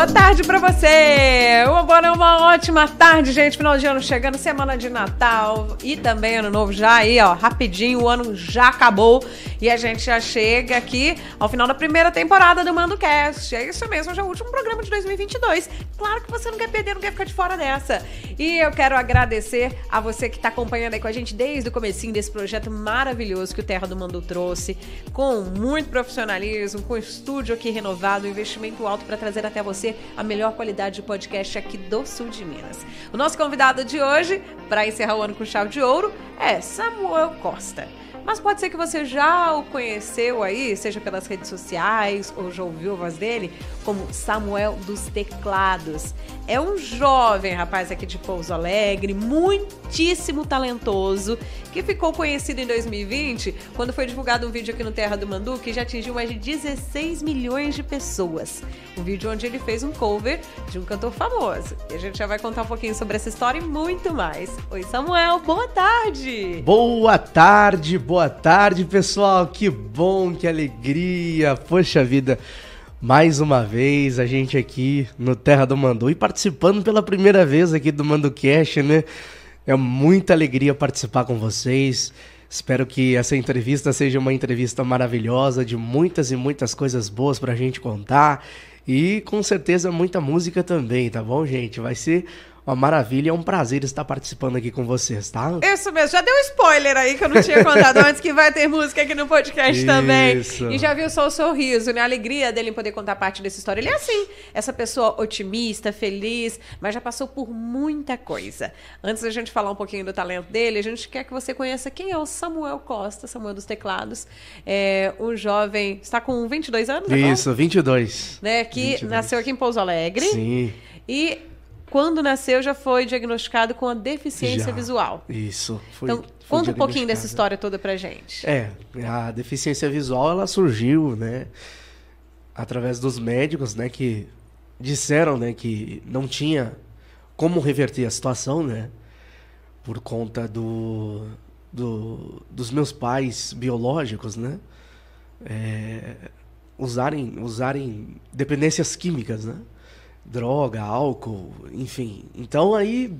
boa tarde para você. Uma boa, uma ótima tarde, gente. Final de ano chegando, semana de Natal e também ano novo já aí, ó, rapidinho, o ano já acabou e a gente já chega aqui ao final da primeira temporada do Mando Cast. É isso mesmo, já é o último programa de 2022. Claro que você não quer perder, não quer ficar de fora dessa. E eu quero agradecer a você que tá acompanhando aí com a gente desde o comecinho desse projeto maravilhoso que o Terra do Mando trouxe, com muito profissionalismo, com estúdio aqui renovado, investimento alto para trazer até você a melhor qualidade de podcast aqui do sul de Minas. O nosso convidado de hoje, para encerrar o ano com chave de ouro, é Samuel Costa. Mas pode ser que você já o conheceu aí, seja pelas redes sociais ou já ouviu a voz dele, como Samuel dos Teclados. É um jovem rapaz aqui de Pouso Alegre, muitíssimo talentoso, que ficou conhecido em 2020 quando foi divulgado um vídeo aqui no Terra do Mandu que já atingiu mais de 16 milhões de pessoas. Um vídeo onde ele fez um cover de um cantor famoso. E a gente já vai contar um pouquinho sobre essa história e muito mais. Oi, Samuel, boa tarde! Boa tarde, boa tarde, pessoal. Que bom, que alegria. Poxa vida. Mais uma vez a gente aqui no Terra do Mandu e participando pela primeira vez aqui do Mando Cash, né? É muita alegria participar com vocês. Espero que essa entrevista seja uma entrevista maravilhosa, de muitas e muitas coisas boas pra gente contar. E com certeza muita música também, tá bom, gente? Vai ser uma maravilha, é um prazer estar participando aqui com vocês, tá? Isso mesmo, já deu um spoiler aí que eu não tinha contado antes que vai ter música aqui no podcast Isso. também. E já viu só o sorriso, né? A alegria dele em poder contar parte dessa história. Ele é assim, essa pessoa otimista, feliz, mas já passou por muita coisa. Antes da gente falar um pouquinho do talento dele, a gente quer que você conheça quem é o Samuel Costa, Samuel dos Teclados. É um jovem, está com 22 anos agora? Isso, 22. Né? Que 22. nasceu aqui em Pouso Alegre. Sim. E quando nasceu, já foi diagnosticado com a deficiência já, visual. Isso. Foi, então, foi conta um pouquinho dessa história toda pra gente. É, a deficiência visual, ela surgiu, né, através dos médicos, né, que disseram, né, que não tinha como reverter a situação, né, por conta do, do dos meus pais biológicos, né, é, usarem, usarem dependências químicas, né, droga, álcool, enfim. Então aí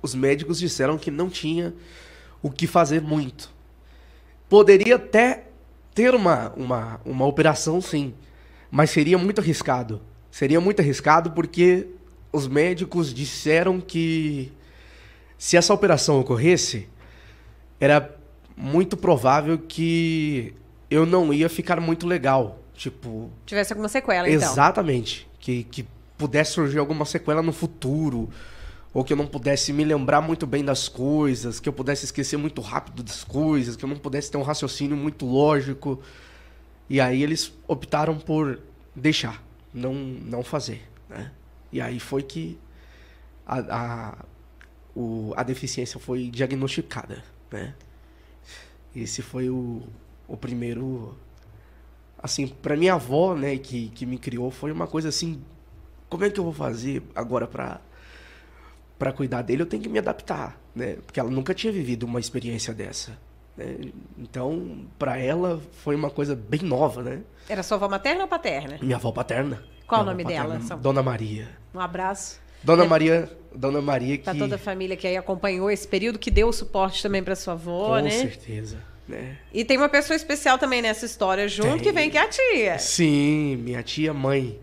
os médicos disseram que não tinha o que fazer muito. Poderia até ter uma, uma, uma operação, sim, mas seria muito arriscado. Seria muito arriscado porque os médicos disseram que se essa operação ocorresse, era muito provável que eu não ia ficar muito legal. Tipo. Tivesse alguma sequela, então. Exatamente que, que pudesse surgir alguma sequela no futuro, ou que eu não pudesse me lembrar muito bem das coisas, que eu pudesse esquecer muito rápido das coisas, que eu não pudesse ter um raciocínio muito lógico. E aí eles optaram por deixar, não, não fazer. Né? E aí foi que a, a, o, a deficiência foi diagnosticada. Né? Esse foi o, o primeiro assim, para minha avó, né, que, que me criou, foi uma coisa assim, como é que eu vou fazer agora para para cuidar dele? Eu tenho que me adaptar, né? Porque ela nunca tinha vivido uma experiência dessa. Né? Então, para ela foi uma coisa bem nova, né? Era sua avó materna ou paterna? Minha avó paterna. Qual o nome dela? Dona Maria. Um abraço. Dona é, Maria, Dona Maria que Para toda a família que aí acompanhou esse período, que deu o suporte também para sua avó, Com né? Com certeza. Né? E tem uma pessoa especial também nessa história junto, tem. que vem que é a tia. Sim, minha tia mãe.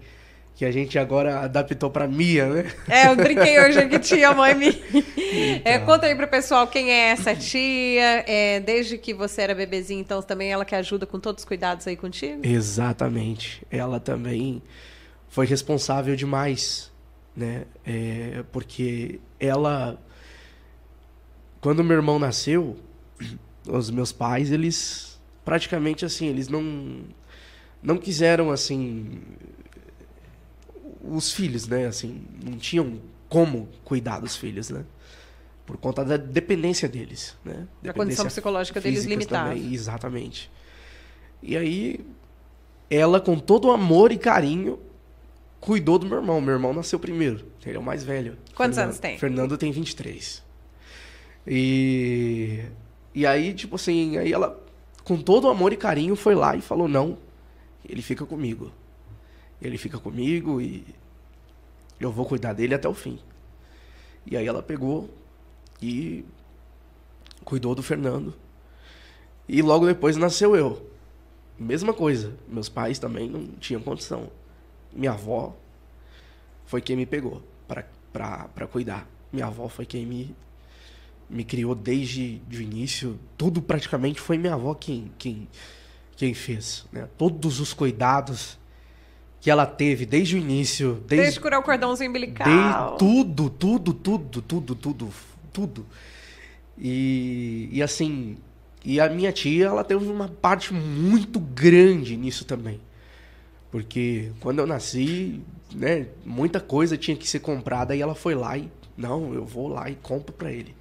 Que a gente agora adaptou para Mia, né? É, eu brinquei hoje que tia mãe Mia. Então. É, conta aí pro pessoal quem é essa tia. É, desde que você era bebezinho, então também ela que ajuda com todos os cuidados aí contigo? Exatamente. Ela também foi responsável demais, né? É, porque ela. Quando meu irmão nasceu, os meus pais, eles praticamente assim, eles não não quiseram assim os filhos, né, assim, não tinham como cuidar dos filhos, né? Por conta da dependência deles, né? A condição psicológica deles limitada. Exatamente. E aí ela com todo o amor e carinho cuidou do meu irmão. Meu irmão nasceu primeiro, ele é o mais velho. Quantos Fernando, anos tem? Fernando tem 23. E e aí, tipo assim, aí ela, com todo amor e carinho, foi lá e falou: não, ele fica comigo. Ele fica comigo e eu vou cuidar dele até o fim. E aí ela pegou e cuidou do Fernando. E logo depois nasceu eu. Mesma coisa. Meus pais também não tinham condição. Minha avó foi quem me pegou para cuidar. Minha avó foi quem me, me criou desde o início. Tudo praticamente foi minha avó quem, quem, quem fez. Né? Todos os cuidados que ela teve desde o início. Desde, desde curar o cordãozinho umbilical. Desde tudo, tudo, tudo, tudo, tudo, tudo. E, e assim, e a minha tia, ela teve uma parte muito grande nisso também. Porque quando eu nasci, né, muita coisa tinha que ser comprada e ela foi lá e, não, eu vou lá e compro para ele.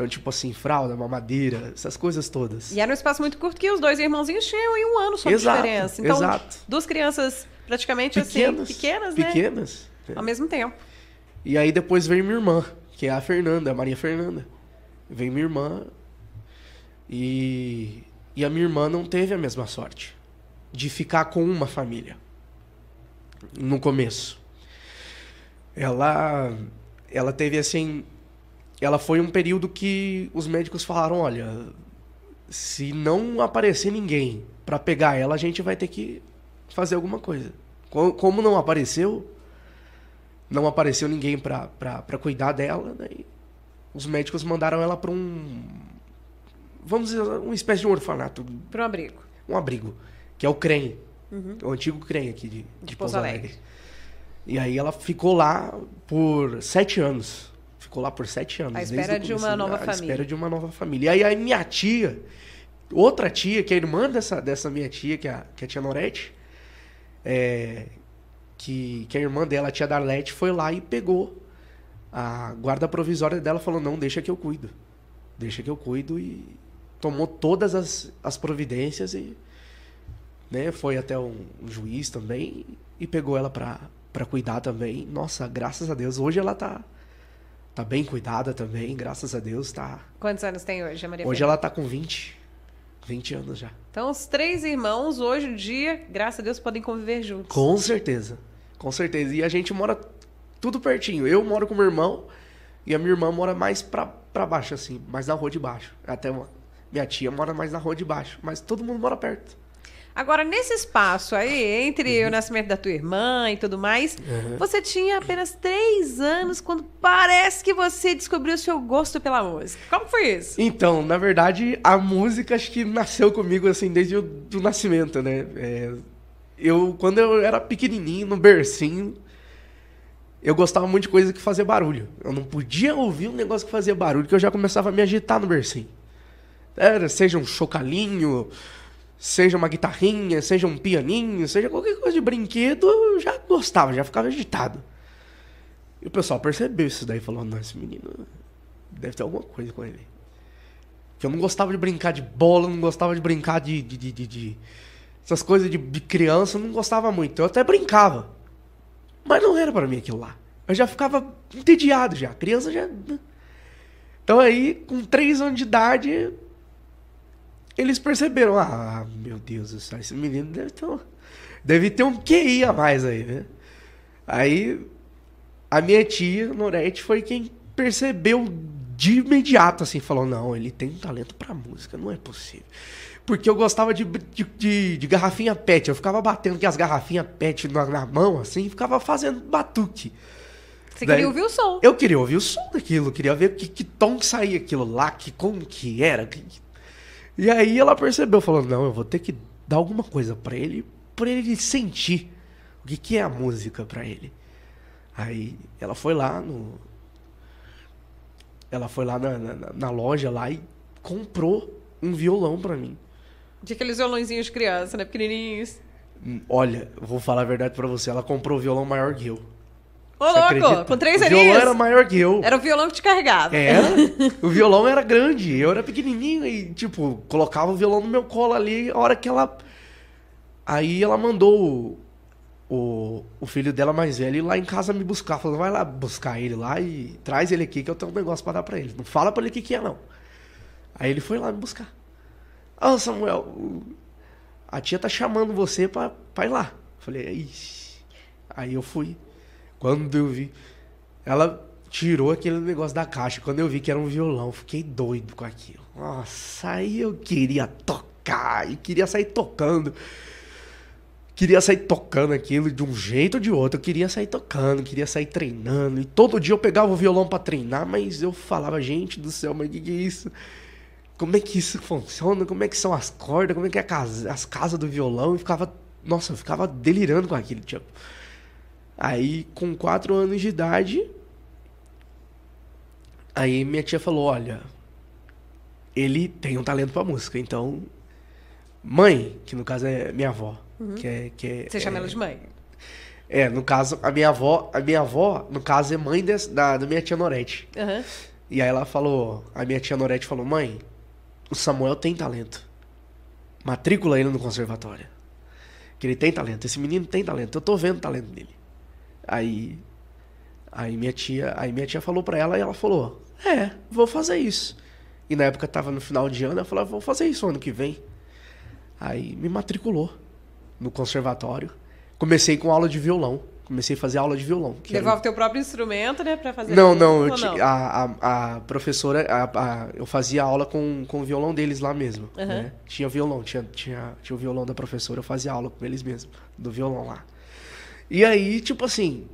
Então, tipo assim, fralda, mamadeira, essas coisas todas. E era um espaço muito curto que os dois irmãozinhos tinham em um ano só de diferença. Então, exato. duas crianças praticamente pequenas, assim, pequenas, né? Pequenas. É. Ao mesmo tempo. E aí depois veio minha irmã, que é a Fernanda, a Maria Fernanda. Veio minha irmã e, e a minha irmã não teve a mesma sorte de ficar com uma família no começo. Ela, ela teve assim, ela foi um período que os médicos falaram, olha, se não aparecer ninguém para pegar ela, a gente vai ter que fazer alguma coisa. Como não apareceu, não apareceu ninguém para cuidar dela, daí os médicos mandaram ela para um. Vamos dizer, uma espécie de um orfanato. Para um abrigo. Um abrigo, que é o CREM, uhum. o antigo CREM aqui de, de, de Pouso Alegre. Alegre. E aí ela ficou lá por sete anos. Ficou lá por sete anos. À espera de uma nova família. À espera de uma nova família. E aí a minha tia, outra tia, que é irmã dessa, dessa minha tia, que é a, que é a tia Norete, é, que, que a irmã dela, a tia Darlete, foi lá e pegou a guarda provisória dela falou, não, deixa que eu cuido. Deixa que eu cuido e tomou todas as, as providências e né, foi até um, um juiz também e pegou ela para cuidar também. Nossa, graças a Deus, hoje ela tá tá bem cuidada também, graças a Deus, tá. Quantos anos tem hoje, a Maria? Hoje ela tá com 20. 20 anos já. Então, os três irmãos, hoje em dia, graças a Deus, podem conviver juntos. Com certeza. Com certeza. E a gente mora tudo pertinho. Eu moro com meu irmão e a minha irmã mora mais pra, pra baixo, assim, mais na rua de baixo. Até uma, minha tia mora mais na rua de baixo. Mas todo mundo mora perto. Agora, nesse espaço aí, entre uhum. o nascimento da tua irmã e tudo mais, uhum. você tinha apenas três anos quando parece que você descobriu o seu gosto pela música. Como foi isso? Então, na verdade, a música acho que nasceu comigo assim desde o do nascimento, né? É, eu, quando eu era pequenininho, no bercinho, eu gostava muito de coisa que fazia barulho. Eu não podia ouvir um negócio que fazia barulho, que eu já começava a me agitar no bercinho. Era, seja um chocalinho, seja uma guitarrinha, seja um pianinho, seja qualquer coisa de brinquedo, eu já gostava, já ficava agitado. E o pessoal percebeu isso daí e falou: não, esse menino deve ter alguma coisa com ele. Que eu não gostava de brincar de bola, não gostava de brincar de. de, de, de, de essas coisas de, de criança, eu não gostava muito. Eu até brincava. Mas não era para mim aquilo lá. Eu já ficava entediado já. A criança já. Né? Então aí, com três anos de idade, eles perceberam, ah, meu Deus do céu, esse menino deve ter um, deve ter um QI a mais aí, né? Aí a minha tia, Norete, foi quem percebeu de imediato, assim, falou, não, ele tem um talento pra música, não é possível. Porque eu gostava de, de, de, de garrafinha pet, eu ficava batendo com as garrafinhas pet na, na mão, assim, e ficava fazendo batuque. Você Daí, queria ouvir o som. Eu queria ouvir o som daquilo, queria ver que, que tom que saía aquilo lá, que como que era, que, e aí ela percebeu, falou: não, eu vou ter que dar alguma coisa para ele, para ele sentir o que, que é a música para ele. Aí ela foi lá no. Ela foi lá na, na, na loja lá e comprou um violão para mim. De aqueles violãozinhos de criança, né? Pequenininhos. Hum, olha, vou falar a verdade para você. Ela comprou um violão maior que eu. Ô, louco, acredita? com três aninhos. O violão era maior que eu. Era o violão que te carregava. Era. o violão era grande. Eu era pequenininho e, tipo, colocava o violão no meu colo ali. A hora que ela. Aí ela mandou o, o, o filho dela mais velho ir lá em casa me buscar. Falou, vai lá buscar ele lá e traz ele aqui que eu tenho um negócio pra dar pra ele. Não fala pra ele o que, que é, não. Aí ele foi lá me buscar. Ô, oh, Samuel, a tia tá chamando você pra, pra ir lá. Falei, ixi. Aí eu fui. Quando eu vi, ela tirou aquele negócio da caixa. Quando eu vi que era um violão, fiquei doido com aquilo. Nossa, aí eu queria tocar e queria sair tocando. Queria sair tocando aquilo de um jeito ou de outro. Eu queria sair tocando, queria sair treinando. E todo dia eu pegava o violão para treinar, mas eu falava, gente do céu, mas o que, que é isso? Como é que isso funciona? Como é que são as cordas? Como é que é casa, as casas do violão? E ficava, nossa, eu ficava delirando com aquilo, tipo. Aí, com quatro anos de idade, Aí minha tia falou: Olha, ele tem um talento pra música, então. Mãe, que no caso é minha avó. Uhum. Que é, que é, Você é, chama ela de mãe? É, no caso, a minha avó, a minha avó, no caso, é mãe da, da minha tia Norete. Uhum. E aí ela falou, a minha tia Norete falou, mãe, o Samuel tem talento. Matrícula ele no conservatório. Que ele tem talento. Esse menino tem talento. Eu tô vendo o talento dele. Aí. Aí minha tia, aí minha tia falou para ela e ela falou: é, vou fazer isso. E na época tava no final de ano, eu falei, vou fazer isso ano que vem. Aí me matriculou no conservatório. Comecei com aula de violão. Comecei a fazer aula de violão. Levava o teu próprio instrumento, né, para fazer? Não, não, não? A, a, a, professora, a, eu fazia aula com, com o violão deles lá mesmo. Uhum. Né? Tinha violão, tinha, tinha, tinha o violão da professora, eu fazia aula com eles mesmo, do violão lá. E aí, tipo assim,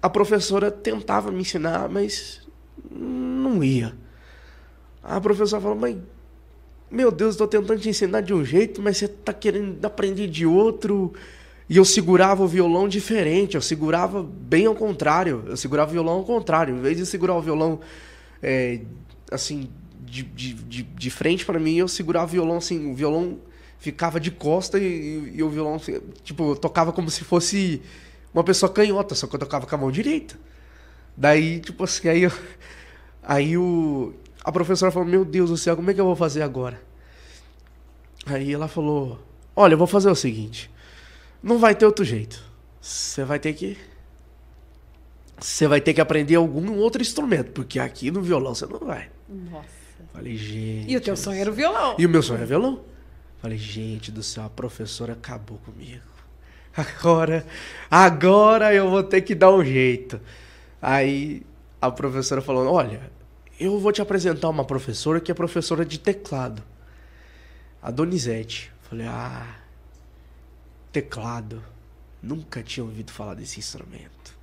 a professora tentava me ensinar, mas não ia. A professora falou, mãe, meu Deus, estou tentando te ensinar de um jeito, mas você está querendo aprender de outro. E eu segurava o violão diferente, eu segurava bem ao contrário. Eu segurava o violão ao contrário. Em vez de segurar o violão é, assim, de, de, de, de frente para mim, eu segurava o violão assim, o violão ficava de costa e, e, e o violão, assim, tipo, tocava como se fosse uma pessoa canhota, só que eu tocava com a mão direita. Daí, tipo assim, aí, eu, aí o, a professora falou: Meu Deus do céu, como é que eu vou fazer agora? Aí ela falou: Olha, eu vou fazer o seguinte: não vai ter outro jeito. Você vai ter que. Você vai ter que aprender algum outro instrumento, porque aqui no violão você não vai. Nossa. Falei, gente. E o teu sonho era o violão. E o meu sonho era violão. Falei, gente do céu, a professora acabou comigo. Agora, agora eu vou ter que dar um jeito. Aí a professora falou: Olha, eu vou te apresentar uma professora que é professora de teclado. A Donizete. Falei: Ah, teclado. Nunca tinha ouvido falar desse instrumento.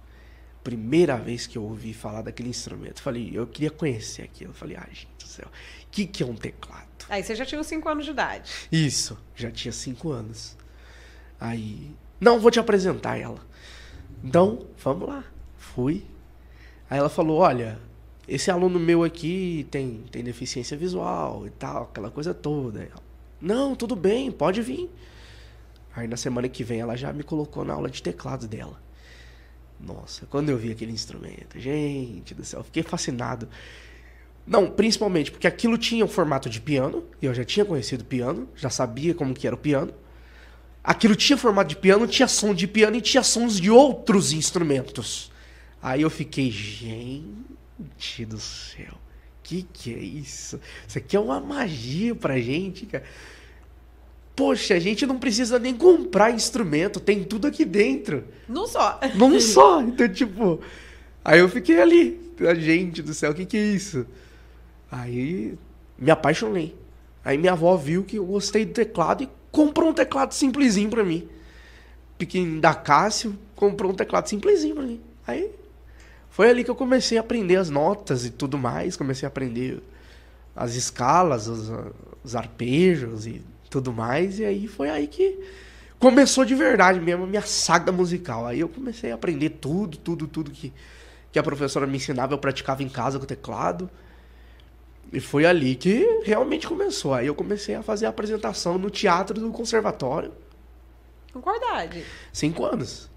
Primeira vez que eu ouvi falar daquele instrumento. Falei: Eu queria conhecer aquilo. Falei: Ah, gente do céu, o que, que é um teclado? Aí você já tinha 5 anos de idade. Isso, já tinha 5 anos. Aí, não, vou te apresentar ela. Então, vamos lá. Fui, Aí ela falou: Olha, esse aluno meu aqui tem, tem deficiência visual e tal, aquela coisa toda. Não, tudo bem, pode vir. Aí na semana que vem ela já me colocou na aula de teclado dela. Nossa, quando eu vi aquele instrumento, gente do céu, fiquei fascinado. Não, principalmente porque aquilo tinha um formato de piano, e eu já tinha conhecido piano, já sabia como que era o piano. Aquilo tinha formato de piano, tinha som de piano e tinha sons de outros instrumentos. Aí eu fiquei, gente do céu, que que é isso? Isso aqui é uma magia pra gente, cara. Poxa, a gente não precisa nem comprar instrumento, tem tudo aqui dentro. Não só. Não só. Então, tipo, aí eu fiquei ali, a gente do céu, o que que é isso? Aí me apaixonei. Aí minha avó viu que eu gostei do teclado e comprou um teclado simplesinho pra mim. Pequeno da Cássio, comprou um teclado simplesinho pra mim. Aí foi ali que eu comecei a aprender as notas e tudo mais, comecei a aprender as escalas, os, os arpejos e tudo mais, e aí foi aí que começou de verdade mesmo a minha saga musical. Aí eu comecei a aprender tudo, tudo, tudo que, que a professora me ensinava, eu praticava em casa com o teclado. E foi ali que realmente começou. Aí eu comecei a fazer a apresentação no teatro do conservatório. Idade? Cinco anos.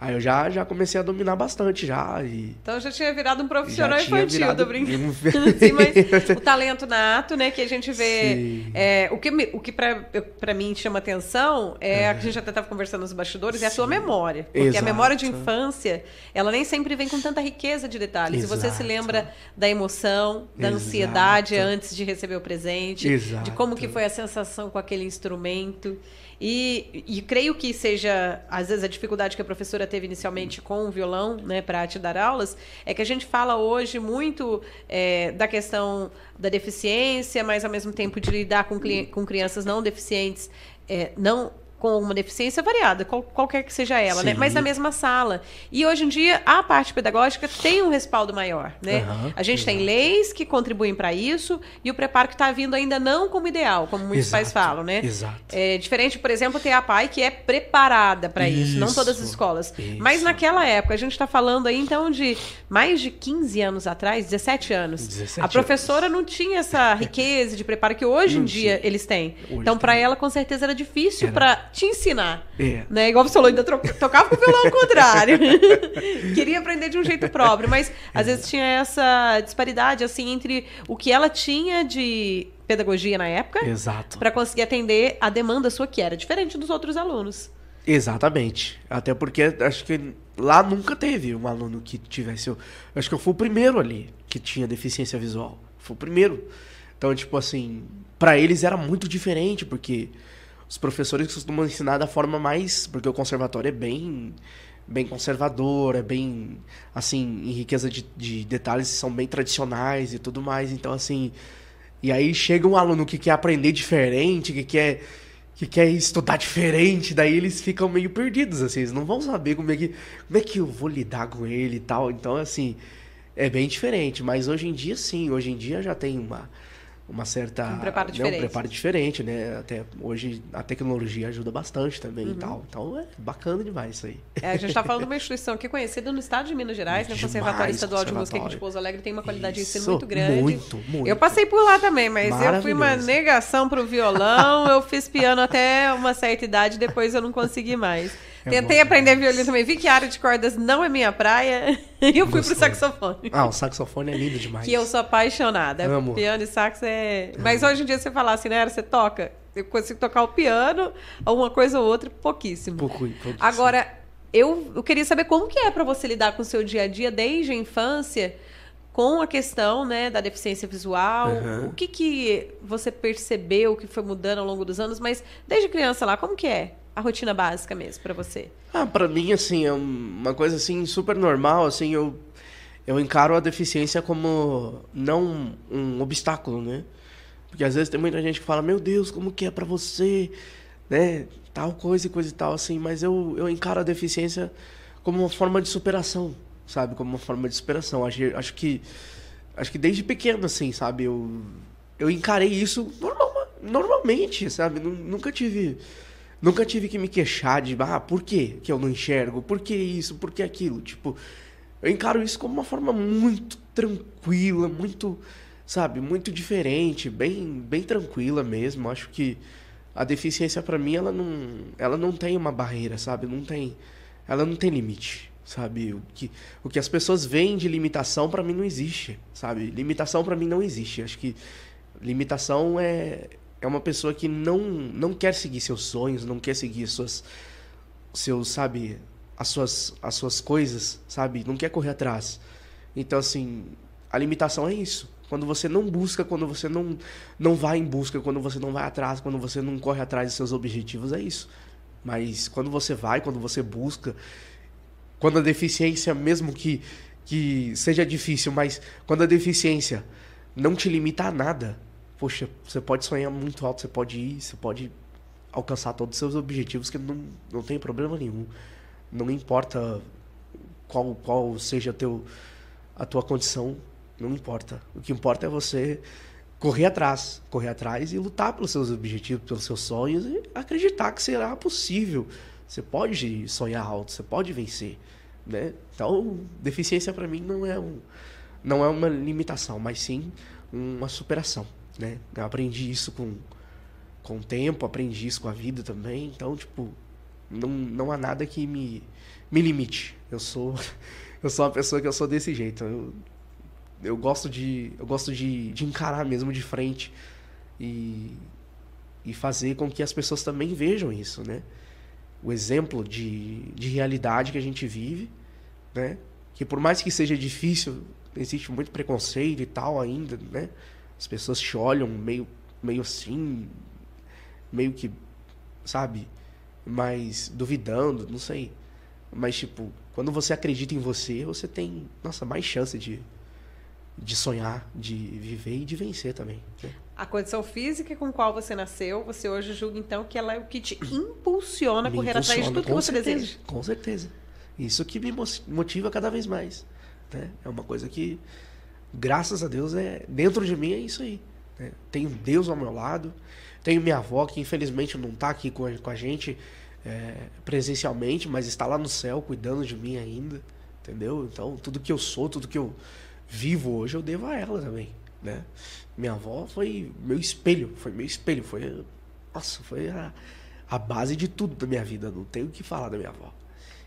Aí eu já, já comecei a dominar bastante já. E... Então já tinha virado um profissional infantil, virado... tô brincando. Sim, mas o talento nato, né, que a gente vê. É, o que, o que para mim chama atenção é, é, a que a gente até estava conversando nos bastidores, Sim. é a sua memória. Porque Exato. a memória de infância, ela nem sempre vem com tanta riqueza de detalhes. Exato. E você se lembra da emoção, da Exato. ansiedade antes de receber o presente, de como que foi a sensação com aquele instrumento. E, e creio que seja, às vezes, a dificuldade que a professora teve inicialmente com o violão, né, para te dar aulas, é que a gente fala hoje muito é, da questão da deficiência, mas ao mesmo tempo de lidar com, com crianças não deficientes, é, não com uma deficiência variada, qual, qualquer que seja ela, né? Mas na mesma sala. E hoje em dia a parte pedagógica tem um respaldo maior, né? Uhum, a gente tem leis que contribuem para isso e o preparo que está vindo ainda não como ideal, como muitos exato, pais falam, né? Exato. É diferente, por exemplo, ter a PAI que é preparada para isso, isso, não todas as escolas. Isso. Mas naquela época, a gente está falando aí então de mais de 15 anos atrás, 17 anos. 17 a professora anos. não tinha essa riqueza de preparo que hoje em dia eles têm. Hoje então, para ela, com certeza era difícil para te ensinar. É. Né? Igual você falou, ainda tocava com o violão ao contrário. Queria aprender de um jeito próprio, mas às vezes tinha essa disparidade assim entre o que ela tinha de pedagogia na época, exato, para conseguir atender a demanda sua que era diferente dos outros alunos. Exatamente. Até porque acho que lá nunca teve um aluno que tivesse. Acho que eu fui o primeiro ali que tinha deficiência visual. Fui o primeiro. Então, tipo assim, para eles era muito diferente, porque os professores costumam ensinar da forma mais. Porque o conservatório é bem bem conservador, é bem, assim, em riqueza de, de detalhes, são bem tradicionais e tudo mais. Então, assim. E aí chega um aluno que quer aprender diferente, que quer que quer estudar diferente, daí eles ficam meio perdidos, assim, eles não vão saber como é que, como é que eu vou lidar com ele e tal. Então, assim, é bem diferente. Mas hoje em dia, sim, hoje em dia já tem uma, uma certa um preparo diferente. Né, um preparo diferente, né? Até hoje a tecnologia ajuda bastante também uhum. e tal. Então é bacana demais isso aí. É, a gente está falando de uma instituição aqui conhecida no estado de Minas Gerais, né? O Conservatório Estadual de Música aqui de Pouso Alegre tem uma qualidade de ensino muito grande. Muito, muito. Eu passei por lá também, mas eu fui uma negação para o violão. eu fiz piano até uma certa idade, depois eu não consegui mais. É Tentei aprender violino também. Vi que a área de cordas não é minha praia. E eu fui Gostou. pro saxofone. Ah, o saxofone é lindo demais. Que eu sou apaixonada. Amo. Piano e sax é. Amo. Mas hoje em dia você falar assim, né? Você toca. Eu consigo tocar o piano, uma coisa ou outra, pouquíssimo. Pouco, pouquíssimo. Agora, eu, eu queria saber como que é para você lidar com o seu dia a dia desde a infância com a questão né, da deficiência visual. Uhum. O que, que você percebeu que foi mudando ao longo dos anos, mas desde criança lá, como que é? A rotina básica mesmo para você? Ah, para mim assim, é uma coisa assim super normal, assim, eu eu encaro a deficiência como não um obstáculo, né? Porque às vezes tem muita gente que fala: "Meu Deus, como que é para você?", né? Tal coisa e coisa e tal assim, mas eu eu encaro a deficiência como uma forma de superação, sabe? Como uma forma de superação. Acho, acho que acho que desde pequeno assim, sabe? Eu eu encarei isso normal, normalmente, sabe? Nunca tive Nunca tive que me queixar de, ah, por que que eu não enxergo? Por que isso? Por que aquilo? Tipo, eu encaro isso como uma forma muito tranquila, muito, sabe, muito diferente, bem, bem tranquila mesmo. Acho que a deficiência para mim ela não, ela não tem uma barreira, sabe? Não tem, ela não tem limite, sabe? O que, o que as pessoas veem de limitação para mim não existe, sabe? Limitação para mim não existe. Acho que limitação é é uma pessoa que não, não quer seguir seus sonhos, não quer seguir suas, seus, sabe, as suas, as suas coisas, sabe? Não quer correr atrás. Então, assim, a limitação é isso. Quando você não busca, quando você não, não vai em busca, quando você não vai atrás, quando você não corre atrás de seus objetivos, é isso. Mas quando você vai, quando você busca, quando a deficiência, mesmo que, que seja difícil, mas quando a deficiência não te limita a nada, poxa, você pode sonhar muito alto, você pode ir, você pode alcançar todos os seus objetivos, que não, não tem problema nenhum. Não importa qual, qual seja teu, a tua condição, não importa. O que importa é você correr atrás, correr atrás e lutar pelos seus objetivos, pelos seus sonhos e acreditar que será possível. Você pode sonhar alto, você pode vencer, né? Então, deficiência para mim não é um, não é uma limitação, mas sim uma superação né? Eu aprendi isso com, com o tempo, aprendi isso com a vida também. Então, tipo, não, não há nada que me, me limite. Eu sou eu sou uma pessoa que eu sou desse jeito. Eu, eu gosto de eu gosto de, de encarar mesmo de frente e, e fazer com que as pessoas também vejam isso, né? O exemplo de, de realidade que a gente vive, né? Que por mais que seja difícil, existe muito preconceito e tal ainda, né? As pessoas te olham meio, meio assim, meio que, sabe? Mas duvidando, não sei. Mas, tipo, quando você acredita em você, você tem, nossa, mais chance de, de sonhar, de viver e de vencer também. Né? A condição física com qual você nasceu, você hoje julga então que ela é o que te impulsiona a correr atrás de tudo que você certeza, deseja. Com certeza. Isso que me motiva cada vez mais. Né? É uma coisa que, graças a Deus, é dentro de mim é isso aí. Né? Tenho Deus ao meu lado, tenho minha avó que infelizmente não está aqui com a, com a gente é, presencialmente, mas está lá no céu cuidando de mim ainda, entendeu? Então tudo que eu sou, tudo que eu vivo hoje eu devo a ela também, né? Minha avó foi meu espelho, foi meu espelho, foi nossa, foi a, a base de tudo da minha vida, não tenho o que falar da minha avó.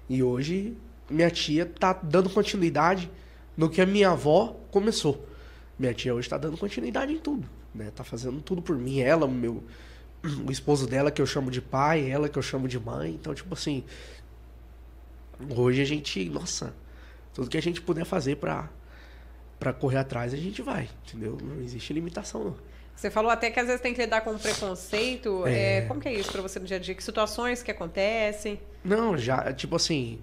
E hoje minha tia tá dando continuidade no que a minha avó começou. Minha tia hoje está dando continuidade em tudo, né? Tá fazendo tudo por mim, ela, o meu o esposo dela que eu chamo de pai, ela que eu chamo de mãe. Então, tipo assim, hoje a gente, nossa, tudo que a gente puder fazer para para correr atrás, a gente vai, entendeu? Não existe limitação não. Você falou até que às vezes tem que lidar com preconceito. É... É, como que é isso para você no dia a dia? Que situações que acontecem? Não, já, tipo assim,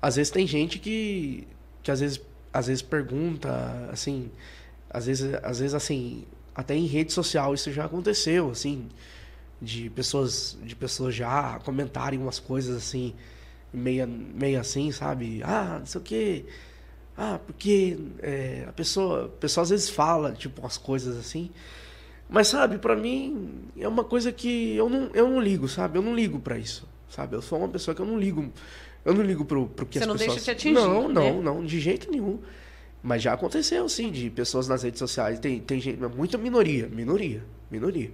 às vezes tem gente que, que às vezes, às vezes pergunta, assim, às vezes, às vezes assim, até em rede social isso já aconteceu, assim, de pessoas de pessoas já comentarem umas coisas assim meio, meio assim sabe? Ah não sei o que ah porque é, a pessoa a pessoa às vezes fala tipo umas coisas assim. Mas sabe para mim é uma coisa que eu não eu não ligo sabe? Eu não ligo para isso sabe? Eu sou uma pessoa que eu não ligo eu não ligo pro, pro que Você as não pessoas deixa te atingir, não né? não não de jeito nenhum mas já aconteceu sim de pessoas nas redes sociais tem tem gente muita minoria minoria minoria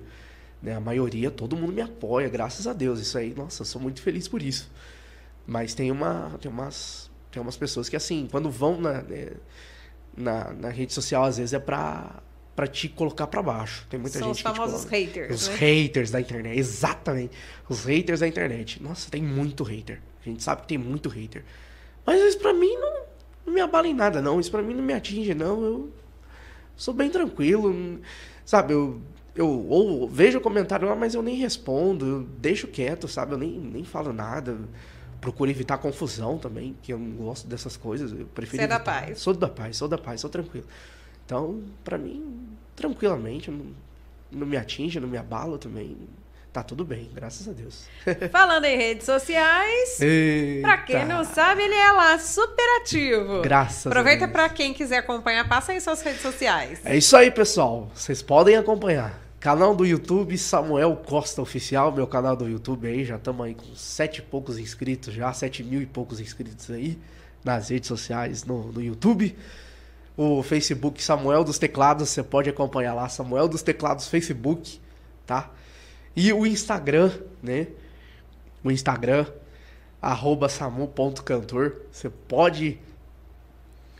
né? A maioria, todo mundo me apoia, graças a Deus. Isso aí, nossa, sou muito feliz por isso. Mas tem, uma, tem, umas, tem umas pessoas que, assim, quando vão na, né, na, na rede social, às vezes é pra, pra te colocar para baixo. Tem muita São gente os famosos que haters. Os né? haters da internet, exatamente. Os haters da internet. Nossa, tem muito hater. A gente sabe que tem muito hater. Mas isso pra mim não, não me abala em nada, não. Isso pra mim não me atinge, não. Eu sou bem tranquilo. Sabe, eu eu ou vejo o comentário lá, mas eu nem respondo, eu deixo quieto, sabe? Eu nem, nem falo nada. Procuro evitar confusão também, que eu não gosto dessas coisas. Eu prefiro Você é da paz. Sou da paz, sou da paz, sou tranquilo. Então, pra mim, tranquilamente, não, não me atinge, não me abala também. Tá tudo bem, graças a Deus. Falando em redes sociais, pra quem não sabe, ele é lá super ativo. Graças a Aproveita pra quem quiser acompanhar, passa aí suas redes sociais. É isso aí, pessoal. Vocês podem acompanhar. Canal do YouTube Samuel Costa Oficial, meu canal do YouTube aí, já estamos aí com sete e poucos inscritos já, sete mil e poucos inscritos aí nas redes sociais, no, no YouTube. O Facebook Samuel dos Teclados, você pode acompanhar lá, Samuel dos Teclados Facebook, tá? E o Instagram, né? O Instagram, arroba samu.cantor. Você pode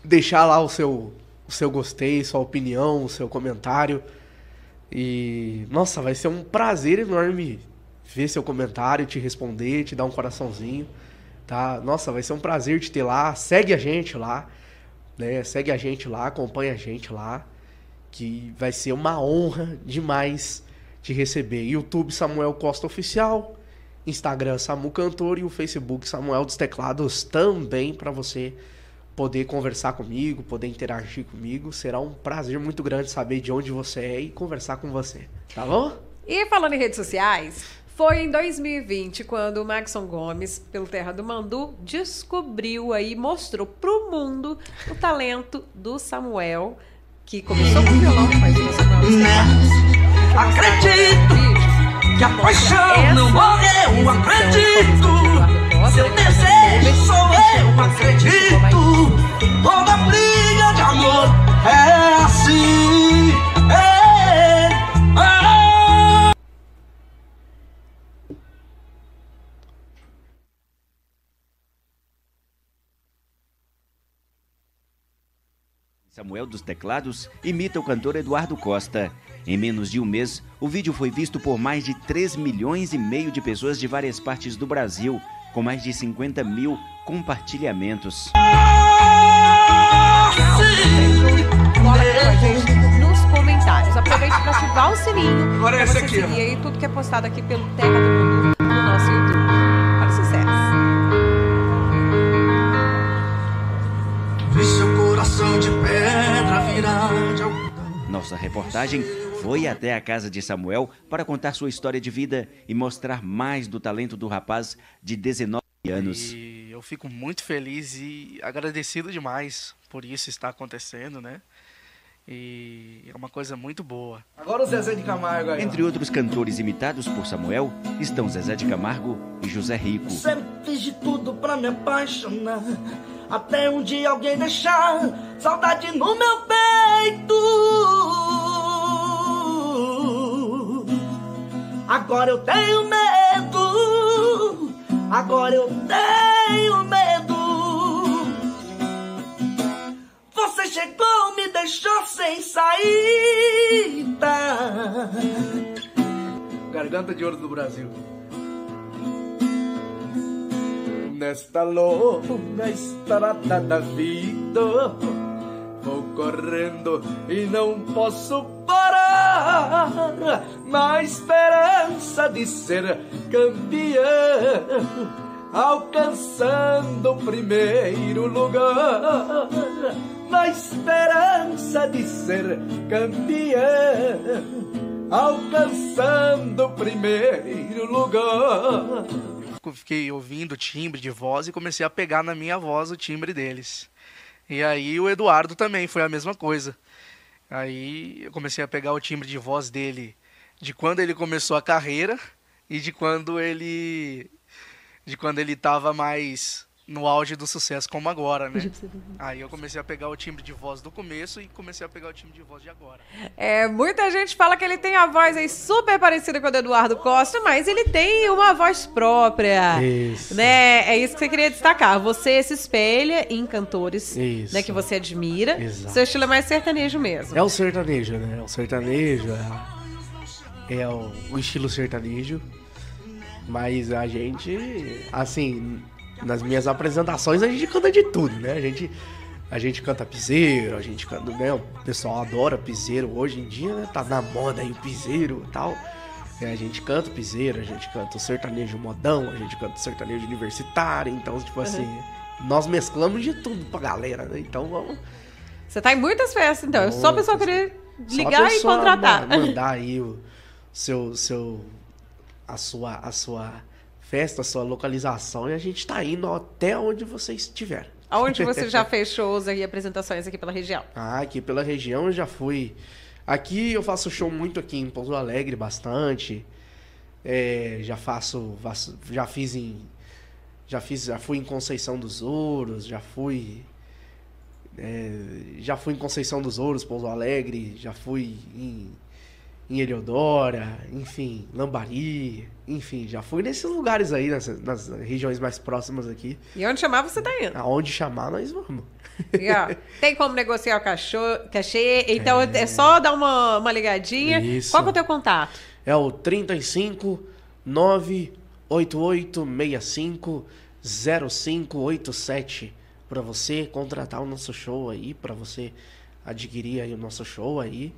deixar lá o seu, o seu gostei, sua opinião, o seu comentário. E, nossa, vai ser um prazer enorme ver seu comentário, te responder, te dar um coraçãozinho, tá? Nossa, vai ser um prazer te ter lá. Segue a gente lá, né? Segue a gente lá, acompanha a gente lá, que vai ser uma honra demais te receber. YouTube Samuel Costa Oficial, Instagram Samu Cantor e o Facebook Samuel dos Teclados também para você poder conversar comigo, poder interagir comigo. Será um prazer muito grande saber de onde você é e conversar com você. Tá bom? E falando em redes sociais, foi em 2020 quando o Maxon Gomes, pelo Terra do Mandu, descobriu aí, mostrou pro mundo o talento do Samuel, que começou com violão, mas o Samuel dos teclados. Acredito que a paixão não morreu, acredito. Seu desejo sou eu, acredito. Toda briga de amor é assim. Samuel dos Teclados imita o cantor Eduardo Costa. Em menos de um mês, o vídeo foi visto por mais de 3 milhões e meio de pessoas de várias partes do Brasil, com mais de 50 mil compartilhamentos. Nos comentários. Aproveite para ativar o sininho. Agora é essa aqui. E aí tudo que é postado aqui pelo Terra do Mundo no nosso YouTube. Para sucesso. Vi seu coração de pedra virar de algodão. Nossa reportagem foi até a casa de Samuel para contar sua história de vida e mostrar mais do talento do rapaz de 19 anos. E eu fico muito feliz e agradecido demais por isso estar acontecendo, né? E é uma coisa muito boa. Agora o Zezé de Camargo aí. Entre outros cantores imitados por Samuel estão Zezé de Camargo e José Rico. Sempre fiz de tudo pra me apaixonar. Até um dia alguém deixar saudade no meu peito. Agora eu tenho medo. Agora eu tenho medo. Você chegou, me deixou sem saída. Garganta de ouro do Brasil. Nesta longa estrada da vida, vou correndo e não posso parar. Na esperança de ser campeão, alcançando o primeiro lugar. Na esperança de ser campeão alcançando o primeiro lugar. Fiquei ouvindo o timbre de voz e comecei a pegar na minha voz o timbre deles. E aí o Eduardo também foi a mesma coisa. Aí eu comecei a pegar o timbre de voz dele de quando ele começou a carreira e de quando ele de quando ele tava mais no auge do sucesso como agora, né? Aí eu comecei a pegar o timbre de voz do começo e comecei a pegar o timbre de voz de agora. É, muita gente fala que ele tem a voz aí super parecida com a do Eduardo Costa, mas ele tem uma voz própria. Isso. Né? É isso que você queria destacar. Você se espelha em cantores Isso. né, que você admira. Exato. Seu estilo é mais sertanejo mesmo. É o sertanejo, né? É o sertanejo, é, é o, o estilo sertanejo. Mas a gente, assim, nas minhas apresentações a gente canta de tudo, né? A gente, a gente canta piseiro, a gente canta, né? O pessoal adora piseiro hoje em dia, né? Tá na moda aí o piseiro e tal. É, a gente canta piseiro, a gente canta o sertanejo modão, a gente canta o sertanejo universitário, então, tipo assim, nós mesclamos de tudo pra galera, né? Então vamos. Você tá em muitas festas, então. É só a pessoa querer ligar e contratar. ma- mandar aí o seu, seu, a sua, a sua festa, sua localização e a gente tá indo até onde você estiver. Aonde você já fez shows e apresentações aqui pela região? Ah, aqui pela região eu já fui. Aqui eu faço show muito aqui em Pouso Alegre, bastante. É, já faço, faço- já fiz em, já fiz, já fui em Conceição dos Ouros, já fui, é, já fui em Conceição dos Ouros, Pouso Alegre, já fui em, em Heliodora, enfim, Lambari, enfim, já fui nesses lugares aí, nessas- nas regiões mais próximas aqui. E onde chamar, você tá indo. Aonde chamar, nós vamos. E, ó, tem como negociar o cachô- cachê, então é, só dar uma, uma ligadinha. Isso. Qual que é o teu contato? É o 35 98865 0587 para você contratar o nosso show aí, para você adquirir aí o nosso show aí,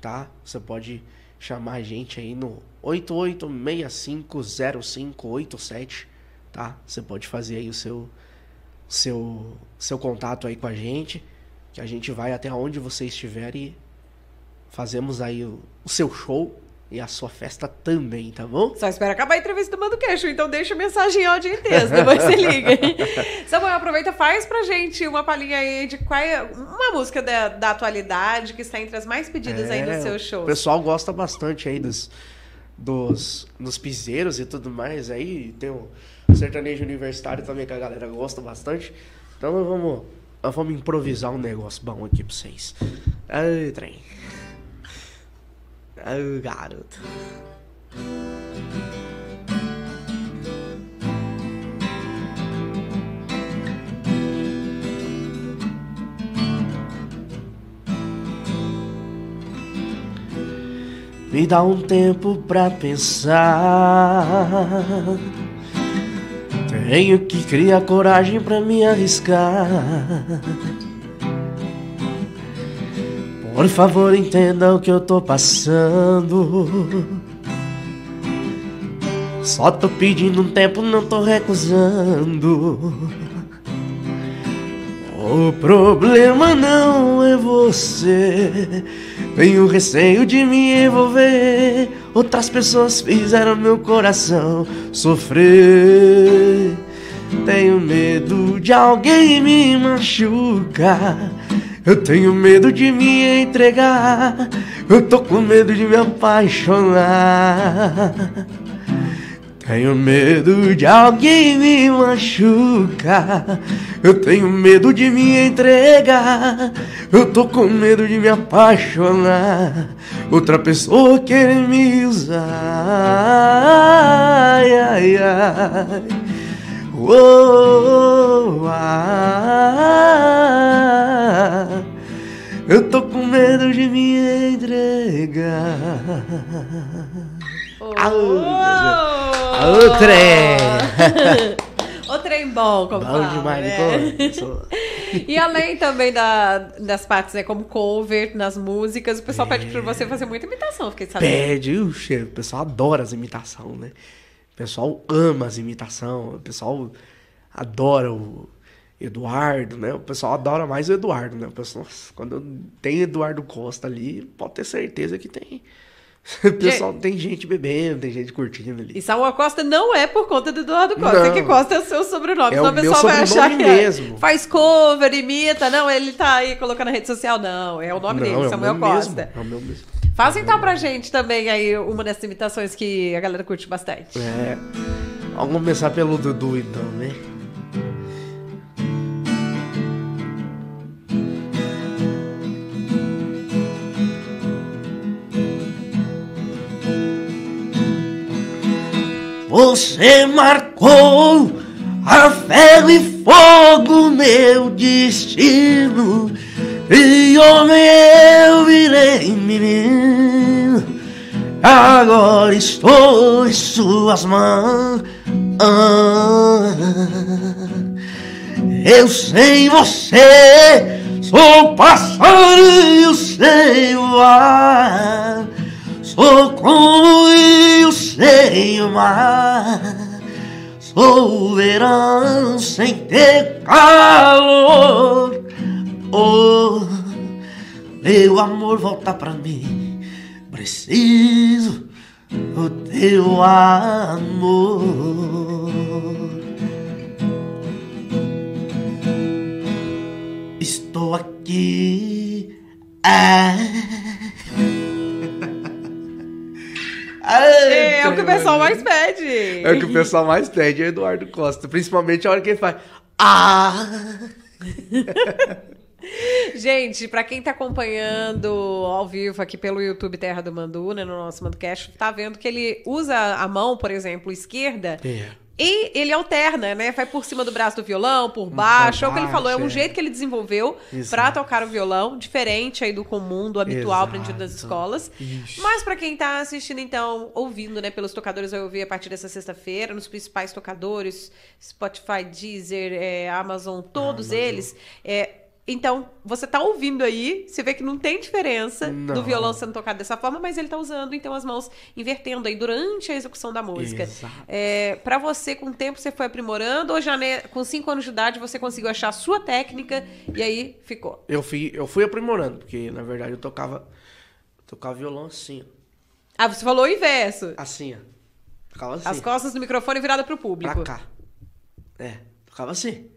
tá? Você pode chamar a gente aí no 88650587, tá? Você pode fazer aí o seu seu seu contato aí com a gente, que a gente vai até onde você estiver e fazemos aí o, o seu show e a sua festa também, tá bom? Só espera acabar a entrevista do Mando Queixo, então deixa a mensagem em áudio em texto, depois você liga. Samuel, aproveita, faz pra gente uma palhinha aí de qual é uma música da, da atualidade que está entre as mais pedidas aí nos seus É, O shows. pessoal gosta bastante aí dos, dos, dos piseiros e tudo mais. Aí tem o sertanejo universitário também que a galera gosta bastante. Então vamos, vamos improvisar um negócio bom aqui pra vocês. Ai, trem. Ai, garoto. Me dá um tempo pra pensar. Tenho que criar coragem pra me arriscar. Por favor, entenda o que eu tô passando. Só tô pedindo um tempo, não tô recusando. O problema não é você. Tenho receio de me envolver. Outras pessoas fizeram meu coração sofrer. Tenho medo de alguém me machucar. Eu tenho medo de me entregar. Eu tô com medo de me apaixonar. Tenho medo de alguém me machucar. Eu tenho medo de me entregar. Eu tô com medo de me apaixonar. Outra pessoa querer me usar. Ai, ai, ai. Uou, ah, eu tô com medo de me entregar. Oh! Ô, trem! O trem bom, como Bom fala, demais, né? E além também da, das partes, né, como cover nas músicas, o pessoal pede pra você fazer muita imitação, fiquei sabendo. Pede, uxe, o pessoal adora as imitações, né? O pessoal ama as imitações, o pessoal adora o Eduardo, né? O pessoal adora mais o Eduardo, né? O pessoal, nossa, quando tem Eduardo Costa ali, pode ter certeza que tem. O pessoal tem gente bebendo, tem gente curtindo ali. E Samuel Costa não é por conta do Eduardo Costa, Não. que Costa é o seu sobrenome. É Senão o pessoal vai achar que é- mesmo. faz cover, imita. Não, ele tá aí colocando na rede social. Não, é o nome Não, dele, é Samuel Costa. mesmo, é o meu mesmo. Faz então pra gente também aí uma dessas imitações que a galera curte bastante. É. Vamos começar pelo Dudu então, né? Você marcou a ferro e fogo meu destino. E homem eu virei menino. Agora estou em suas mãos. Eu sem você sou passarinho sem voar Sou como o rio sem o mar Sou verão sem ter calor Oh, meu amor, volta pra mim. Preciso do teu amor. Estou aqui ah. É, é o que o pessoal mais pede. É o que o pessoal mais pede, é Eduardo Costa. Principalmente a hora que ele faz. Ah! Gente, pra quem tá acompanhando ao vivo aqui pelo YouTube Terra do Mandu, né, no nosso Manducast, tá vendo que ele usa a mão, por exemplo, esquerda, É. e ele alterna, né? Vai por cima do braço do violão, por baixo. é o que ele falou, é um jeito que ele desenvolveu pra tocar o violão, diferente aí do comum, do habitual Exato. aprendido nas escolas. Isso. Mas pra quem tá assistindo, então, ouvindo, né, pelos tocadores, vai ouvir a partir dessa sexta-feira, nos principais tocadores, Spotify, Deezer, é, Amazon, todos eles. É, então, você tá ouvindo aí, você vê que não tem diferença do Não. violão sendo tocado dessa forma, mas ele tá usando, então, as mãos invertendo aí durante a execução da música. É, para você, com o tempo, você foi aprimorando, ou já né, com 5 anos de idade você conseguiu achar a sua técnica e aí ficou? Eu fui, eu fui aprimorando, porque na verdade eu tocava. Tocava violão assim, ó. Ah, você falou o inverso. Assim, ó. Tocava assim. As costas do microfone virada pro público. Pra cá. É, tocava assim.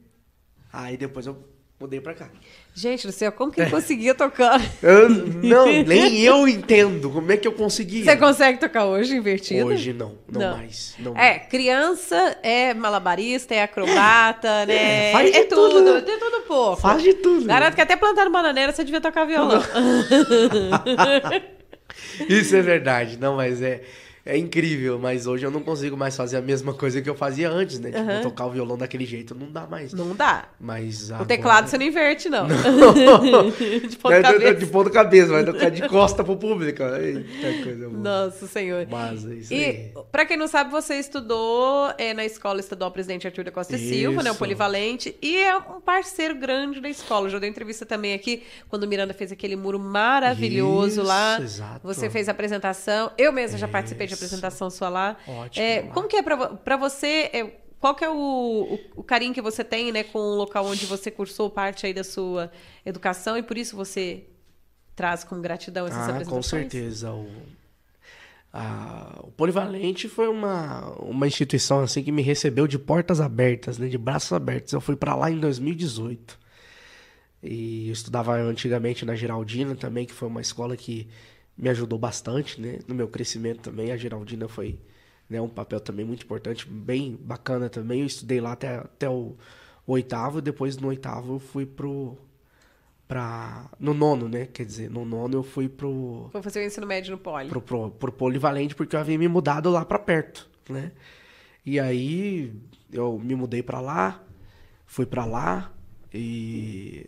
Aí depois eu mudei pra cá. Gente do céu, como que ele conseguia tocar? Eu, não, nem eu entendo como é que eu conseguia. Você consegue tocar hoje invertido? Hoje não, não, Não. mais. Não É, criança é malabarista, é acrobata, né? É, faz de é tudo, tudo, né? de tudo um pouco. Faz de tudo. Garanto que até plantar bananeira você devia tocar violão. Isso é verdade, não, mas é, é incrível. Mas hoje eu não consigo mais fazer a mesma coisa que eu fazia antes, né? Tipo, tocar o violão daquele jeito não dá mais. Não dá. Mas O agora- teclado você não inverte, não. de ponta É, cabeça. De ponta cabeça, vai tocar de costa pro público. Eita, coisa boa. Nossa Senhor. Mas é isso E, aí. pra quem não sabe, você estudou é, na Escola Estadual Presidente Arthur da Costa e Silva, né? O. Polivalente. E é um parceiro grande da escola. Já deu entrevista também aqui, quando o Miranda fez aquele muro maravilhoso Isso, lá. exato. Você fez a apresentação. Eu mesma já participei de apresentação sua lá. Ótimo, É, como que é pra você... é, qual que é o, o, o carinho que você tem, né, com o local onde você cursou parte aí da sua educação e por isso você traz com gratidão essas Ah, com apresentações? certeza. O, a- o Polivalente foi uma, uma instituição assim que me recebeu de portas abertas, né, de braços abertos. Eu fui para lá em 2018. E eu estudava antigamente na Geraldina também, que foi uma escola que me ajudou bastante, né, no meu crescimento também. A Geraldina foi né, um papel também muito importante, bem bacana também. Eu estudei lá até, até o, o oitavo, depois no oitavo eu fui pro pra no nono, né? Quer dizer, no nono eu fui pro Vou fazer o ensino médio no Poli. pro, pro, pro polivalente porque eu havia me mudado lá pra perto, né? E aí eu me mudei pra lá, fui pra lá e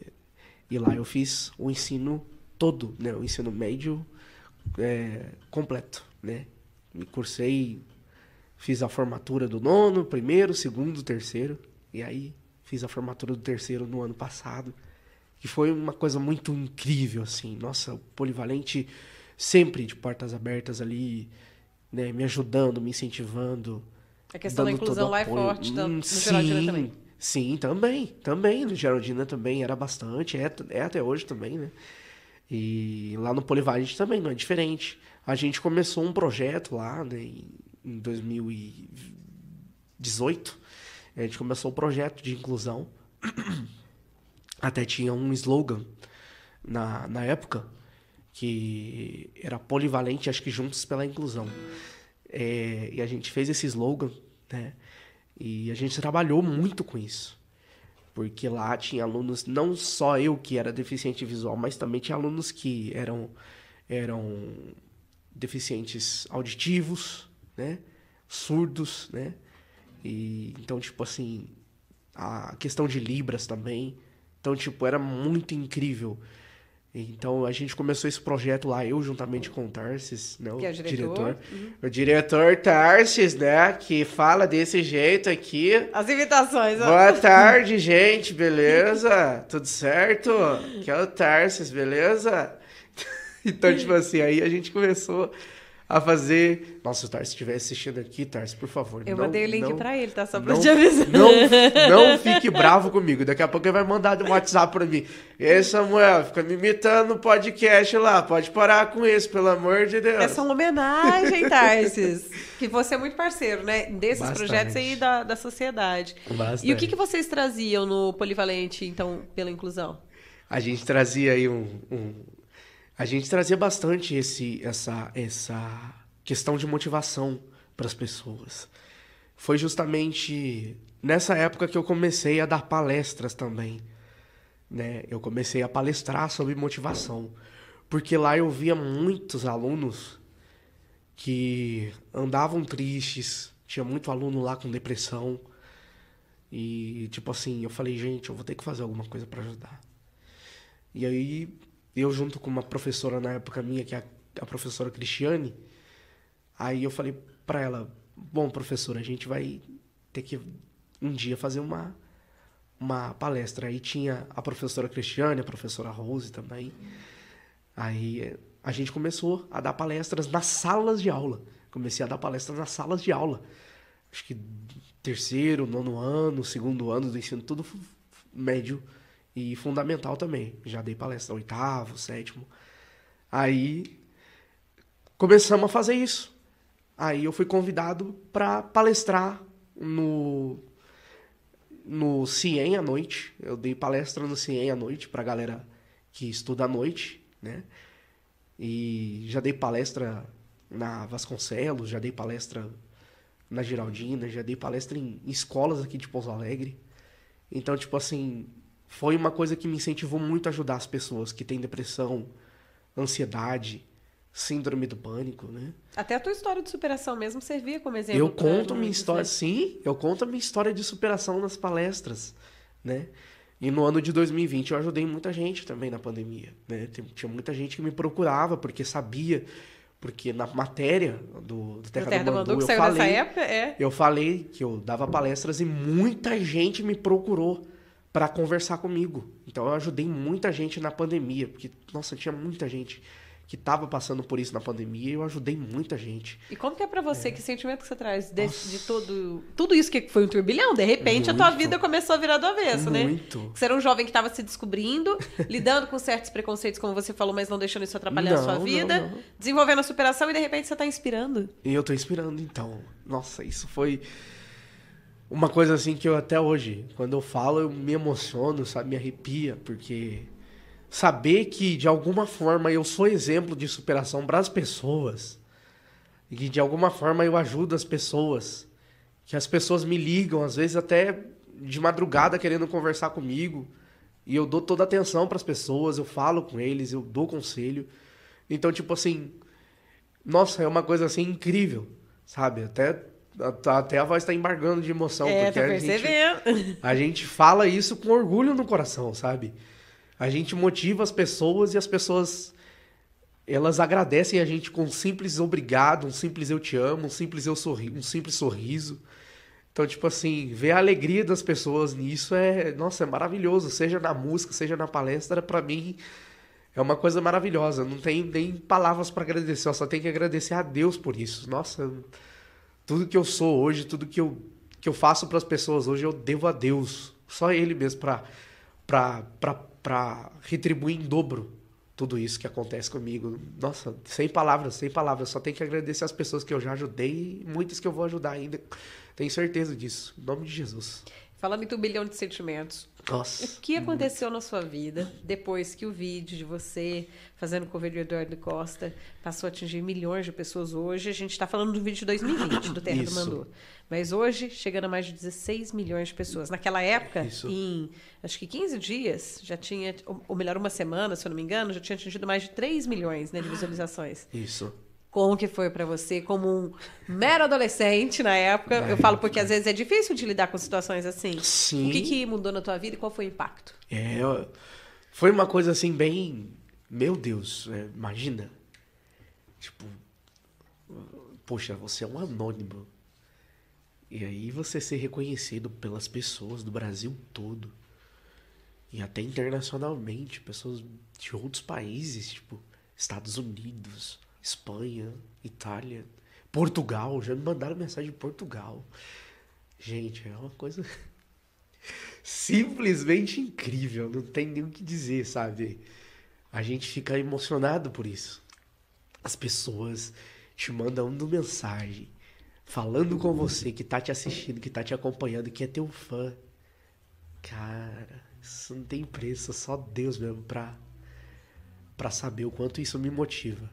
e lá eu fiz o ensino todo, né? O ensino médio é, completo, né? Me cursei, fiz a formatura do nono, primeiro, segundo, terceiro e aí fiz a formatura do terceiro no ano passado que foi uma coisa muito incrível, assim. Nossa, o Polivalente sempre de portas abertas ali, né, me ajudando, me incentivando. A questão da inclusão lá é forte, Hum, no Geraldina sim, também. Sim, também, também. No Geraldina também era bastante, é, é até hoje também, né? E lá no Polivalente também, não é diferente. A gente começou um projeto lá, né, em, em 2018. A gente começou o projeto de inclusão. Até tinha um slogan na, na época que era polivalente, acho que juntos pela inclusão. É, e a gente fez esse slogan, né? E a gente trabalhou muito com isso. Porque lá tinha alunos, não só eu que era deficiente visual, mas também tinha alunos que eram, eram deficientes auditivos, né? Surdos, né? E, então, tipo assim, a questão de Libras também. Então, tipo, era muito incrível. Então, a gente começou esse projeto lá, eu juntamente com o Tarsis, né? O Que é o diretor. O diretor Tarsis, né? Que fala desse jeito aqui. As invitações, ó. Boa tarde, gente, beleza? Tudo certo? Que é o Tarsis, beleza? Então, tipo assim, aí a gente começou a fazer. Nossa, se o Tarsis estiver assistindo aqui, Tarsis, por favor. Eu não- mandei o link não- pra ele, tá? Só pra não, te avisar. não, não fique bravo comigo. Daqui a pouco ele vai mandar um WhatsApp pra mim. Ei, Samuel, fica me imitando no podcast lá. Pode parar com isso, pelo amor de Deus. Essa é uma homenagem, Tarsis. que você é muito parceiro, né? Desses Bastante. projetos aí da, da sociedade. Bastante. E o que, que vocês traziam no Polivalente, então, pela inclusão? A gente trazia aí um, um- a gente trazia bastante esse essa essa questão de motivação para as pessoas. Foi justamente nessa época que eu comecei a dar palestras também, né? Eu comecei a palestrar sobre motivação, porque lá eu via muitos alunos que andavam tristes, tinha muito aluno lá com depressão. E tipo assim, eu falei, gente, eu vou ter que fazer alguma coisa para ajudar. E aí, eu junto com uma professora na época minha, que é a, a professora Cristiane, aí eu falei pra ela, bom, professora, a gente vai ter que um dia fazer uma, uma palestra. Aí tinha a professora Cristiane, a professora Rose também. Aí a gente começou a dar palestras nas salas de aula. Comecei a dar palestras nas salas de aula. Acho que terceiro, nono ano, segundo ano do ensino, tudo médio e fundamental também. Já dei palestra oitavo, sétimo. Aí começamos a fazer isso. Aí eu fui convidado para palestrar no no CIEM à noite. Eu dei palestra no CIEM à noite para galera que estuda à noite, né? E já dei palestra na Vasconcelos, já dei palestra na Geraldina, já dei palestra em escolas aqui de Pouso Alegre. Então, tipo assim, foi uma coisa que me incentivou muito a ajudar as pessoas que têm depressão, ansiedade, síndrome do pânico, né? Até a tua história de superação mesmo servia como exemplo. Eu conto a minha muitos, história, né? sim, eu conto a minha história de superação nas palestras, né? E no ano de 2020 eu ajudei muita gente também na pandemia, né? Tinha muita gente que me procurava porque sabia, porque na matéria do, do Terra, No Terra do do Mandu, Mandu, eu falei, época, é. eu falei que eu dava palestras e muita gente me procurou para conversar comigo. Então eu ajudei muita gente na pandemia, porque nossa, tinha muita gente que tava passando por isso na pandemia e eu ajudei muita gente. E como que é pra você? Que sentimento que você traz de, de todo, tudo isso que foi um turbilhão? De repente a tua Muito. vida começou a virar do avesso, né? Muito. Você era um jovem que estava se descobrindo, lidando com certos preconceitos, como você falou, mas não deixando isso atrapalhar a Não, sua não, vida, não. desenvolvendo a superação e de repente você tá inspirando. E eu tô inspirando, então. Nossa, isso foi uma coisa assim que eu até hoje, quando eu falo, eu me emociono, sabe? Me arrepia, porque saber que de alguma forma eu sou exemplo de superação para as pessoas e que de alguma forma eu ajudo as pessoas, que as pessoas me ligam, às vezes até de madrugada querendo conversar comigo, e eu dou toda atenção para as pessoas, eu falo com eles, eu dou conselho. Então, tipo assim, nossa, é uma coisa assim incrível, sabe? Até, até a voz tá embargando de emoção, é, porque tá a gente, a gente fala isso com orgulho no coração, sabe? A gente motiva as pessoas e as pessoas elas agradecem a gente com um simples obrigado, um simples eu te amo, um simples eu sorri, um simples sorriso. Então, tipo assim, ver a alegria das pessoas nisso é, nossa, é maravilhoso, seja na música, seja na palestra, pra mim é uma coisa maravilhosa. Não tem nem palavras pra agradecer, eu só tenho que agradecer a Deus por isso. Nossa, tudo que eu sou hoje, tudo que eu, que eu faço pras pessoas hoje, eu devo a Deus. Só Ele mesmo pra retribuir em dobro tudo isso que acontece comigo. Nossa, sem palavras, sem palavras. Só tenho que agradecer as pessoas que eu já ajudei e muitas que eu vou ajudar ainda. Tenho certeza disso. Em nome de Jesus. Falando em turbilhão de sentimentos, o Nossa. que aconteceu na sua vida depois que o vídeo de você fazendo cover do Eduardo Costa passou a atingir milhões de pessoas hoje? A gente está falando do vídeo de 2020, do Terra Isso. do Mandô. Mas hoje, chegando a mais de 16 milhões de pessoas. Naquela época, Isso. em acho que 15 dias, já tinha, ou- ou melhor, uma semana, se eu não me engano, já tinha atingido mais de 3 milhões né, de visualizações. Isso. Como que foi pra você, como um mero adolescente na época? Eu falo porque às vezes é difícil de lidar com situações assim. Sim. O que, que mudou na tua vida e qual foi o impacto? É, foi uma coisa assim bem. Meu Deus, é, imagina. Tipo, poxa, você é um anônimo. E aí você ser reconhecido pelas pessoas do Brasil todo. E até internacionalmente, pessoas de outros países, tipo Estados Unidos, Espanha, Itália, Portugal, já me mandaram mensagem de Portugal. Gente, é uma coisa simplesmente incrível, não tem nem o que dizer, sabe? A gente fica emocionado por isso. As pessoas te mandando mensagem, falando com você, que tá te assistindo, que tá te acompanhando, que é teu fã. Cara, isso não tem preço, só Deus mesmo pra, pra saber o quanto isso me motiva.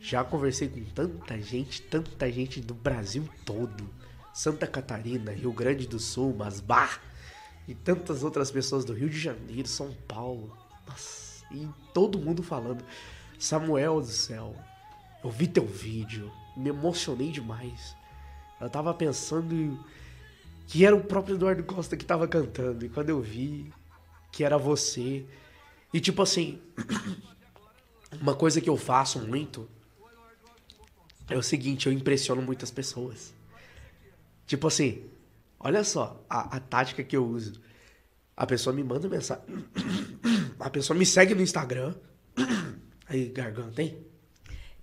Já conversei com tanta gente, tanta gente do Brasil todo. Santa Catarina, Rio Grande do Sul, Masbar e tantas outras pessoas do Rio de Janeiro, São Paulo. Nossa, e todo mundo falando. Samuel do céu, eu vi teu vídeo, me emocionei demais. Eu tava pensando que era o próprio Eduardo Costa que tava cantando. E quando eu vi que era você. E tipo assim, uma coisa que eu faço muito é o seguinte, eu impressiono muitas pessoas. Tipo assim, olha só a, a tática que eu uso. A pessoa me manda mensagem. A pessoa me segue no Instagram. Aí, garganta, hein?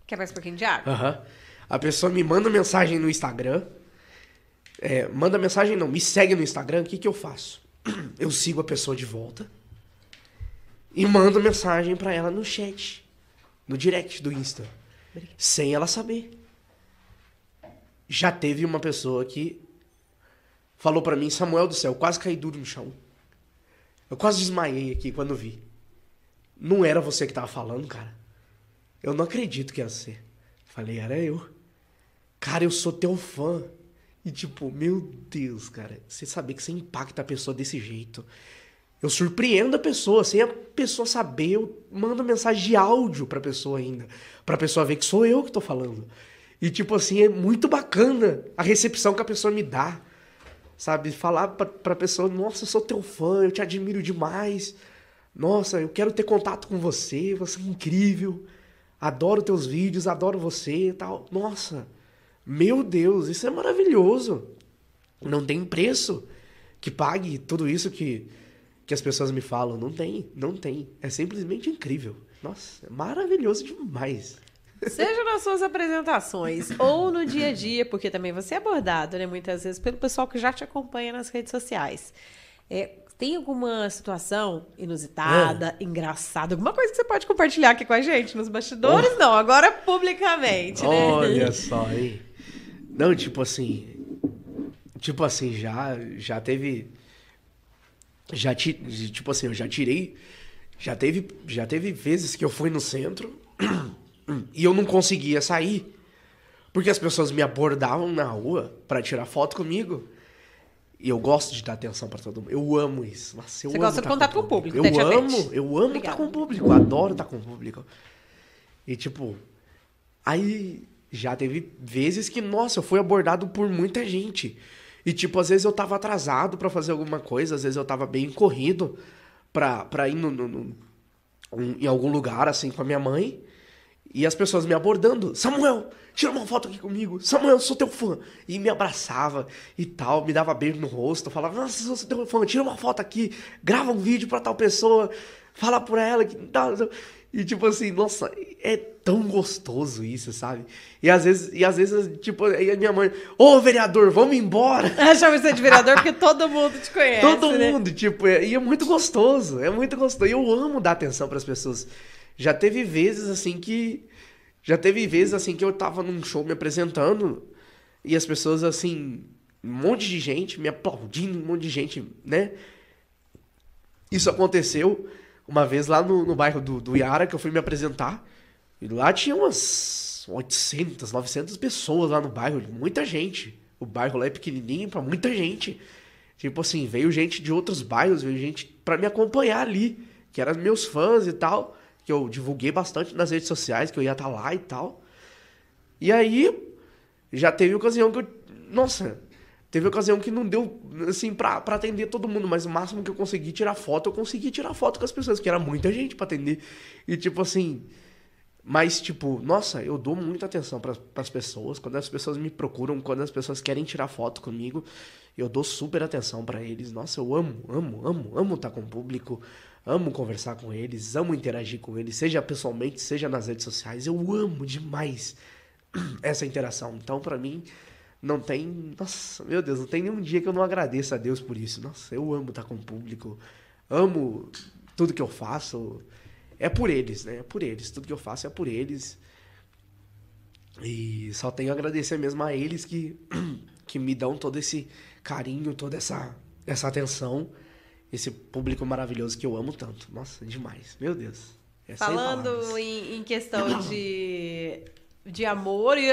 Quer mais um pouquinho de água? Aham. A pessoa me manda mensagem no Instagram. É, manda mensagem, não, me segue no Instagram. O que, que eu faço? Eu sigo a pessoa de volta e mando mensagem pra ela no chat, no direct do Insta, sem ela saber. Já teve uma pessoa que falou pra mim, Samuel do céu, quase caí duro no chão. Eu quase desmaiei aqui quando vi. Não era você que tava falando, cara. Eu não acredito que ia ser. Falei, era eu. Cara, eu sou teu fã. E tipo, meu Deus, cara, você saber que você impacta a pessoa desse jeito. Eu surpreendo a pessoa, sem a pessoa saber, eu mando mensagem de áudio pra pessoa ainda. Pra pessoa ver que sou eu que tô falando. E tipo assim, é muito bacana a recepção que a pessoa me dá. Sabe? Falar pra, pra pessoa, nossa, eu sou teu fã, eu te admiro demais. Nossa, eu quero ter contato com você, você é incrível. Adoro teus vídeos, adoro você e tal. Nossa, meu Deus, isso é maravilhoso. Não tem preço que pague tudo isso que, que as pessoas me falam. Não tem, não tem. É simplesmente incrível. Nossa, é maravilhoso demais. Seja nas suas apresentações ou no dia a dia, porque também você é abordado, né, muitas vezes, pelo pessoal que já te acompanha nas redes sociais. É, tem alguma situação inusitada, É. engraçada, alguma coisa que você pode compartilhar aqui com a gente? Nos bastidores, não, agora publicamente, né? Olha só, hein? Não, tipo assim. Tipo assim, já, já teve. Já ti, tipo assim, eu já tirei. Já teve, já teve vezes que eu fui no centro e eu não conseguia sair. Porque as pessoas me abordavam na rua pra tirar foto comigo. E eu gosto de dar atenção pra todo mundo. Eu amo isso. Nossa, eu Você amo gosta do tá contato com o público, Eu tete a tete. amo, eu amo estar Obrigada. com o público. Eu adoro estar com o público. E tipo, aí já teve vezes que, nossa, eu fui abordado por muita gente. E tipo, às vezes eu tava atrasado pra fazer alguma coisa, às vezes eu tava bem corrido pra, pra ir no, no- no- em algum lugar, assim, com a minha mãe. E as pessoas me abordando. Samuel, tira uma foto aqui comigo. Samuel, sou teu fã. E me abraçava e tal, me dava beijo no rosto. Falava, nossa, sou teu fã, tira uma foto aqui. Grava um vídeo pra tal pessoa. Fala pra ela que tal. tal." E tipo assim, nossa, é tão gostoso isso, sabe? E às vezes, e às vezes tipo, aí a minha mãe, ô vereador, vamos embora. Chama você de vereador porque todo mundo te conhece. Todo né? mundo, tipo, é- e é muito gostoso, é muito gostoso. E eu amo dar atenção pras pessoas. Já teve vezes assim que já teve vezes assim que eu tava num show me apresentando e as pessoas assim, um monte de gente me aplaudindo, um monte de gente, né? Isso aconteceu uma vez lá no, no bairro do, do Iara, que eu fui me apresentar. E lá tinha umas 800, 900 pessoas lá no bairro, muita gente. O bairro lá é pequenininho pra muita gente. Tipo assim, veio gente de outros bairros, veio gente pra me acompanhar ali, que eram meus fãs e tal, que eu divulguei bastante nas redes sociais, que eu ia estar lá e tal. E aí, já teve ocasião que eu. Nossa, teve ocasião que não deu, assim, pra, pra atender todo mundo, mas o máximo que eu consegui tirar foto, eu consegui tirar foto com as pessoas, que era muita gente pra atender. E tipo assim. Mas, tipo, nossa, eu dou muita atenção para as pessoas. Quando as pessoas me procuram, quando as pessoas querem tirar foto comigo, eu dou super atenção para eles. Nossa, eu amo, amo, amo, amo estar com o público, amo conversar com eles, amo interagir com eles, seja pessoalmente, seja nas redes sociais. Eu amo demais essa interação. Então, para mim, não tem. Nossa, meu Deus, não tem nenhum dia que eu não agradeça a Deus por isso. Nossa, eu amo estar com o público, amo tudo que eu faço. É por eles, né? É por eles. Tudo que eu faço é por eles. E só tenho a agradecer mesmo a eles que, que me dão todo esse carinho, toda essa, essa atenção. Esse público maravilhoso que eu amo tanto. Nossa, demais. Meu Deus. É Falando em, em questão de, de amor, e,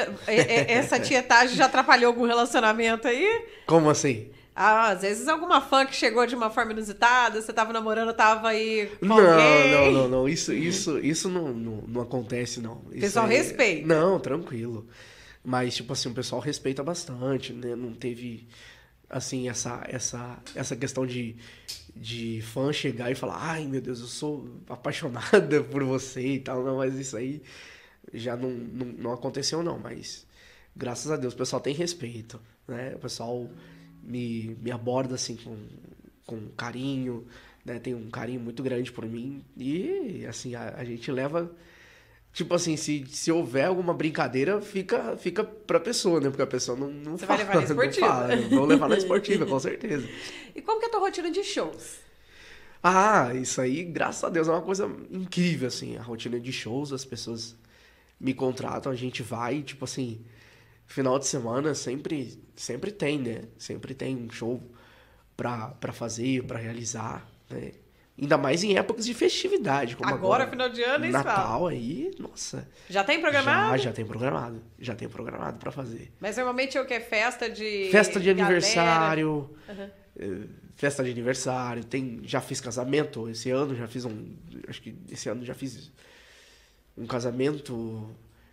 essa tietagem já atrapalhou algum relacionamento aí? Como assim? Ah, às vezes alguma fã que chegou de uma forma inusitada, você tava namorando, tava aí com Não, alguém. não, não, não. Isso, isso, isso não, não, não acontece, não. Isso Pessoal aí- respeita. Não, tranquilo. Mas, tipo assim, o pessoal respeita bastante, né? Não teve, assim, essa, essa, essa questão de, de fã chegar e falar, ai, meu Deus, eu sou apaixonada por você e tal. Não, mas isso aí já não, não, não aconteceu, não. Mas, graças a Deus, o pessoal tem respeito, né? O pessoal me, me aborda, assim, com, com carinho, né? Tem um carinho muito grande por mim. E, assim, a, a gente leva... Tipo assim, se, se houver alguma brincadeira, fica, fica pra pessoa, né? Porque a pessoa não, não Você vai fala, levar na esportiva. fala. Vou levar na esportiva, com certeza. E como que é a tua rotina de shows? Ah, isso aí, graças a Deus, é uma coisa incrível, assim. A rotina de shows, as pessoas me contratam, a gente vai, tipo assim, final de semana sempre, sempre tem, né? Sempre tem um show pra, pra fazer, pra realizar, né? Ainda mais em épocas de festividade, como Agora, agora. final de ano. Natal aí, nossa. Já tem programado? Já, já tem programado. Já tem programado pra fazer. Mas normalmente é o que? Festa de. Festa de galera? aniversário. Eh, Festa de aniversário. Tem, já fiz casamento. Esse ano já fiz um. Acho que esse ano já fiz um casamento.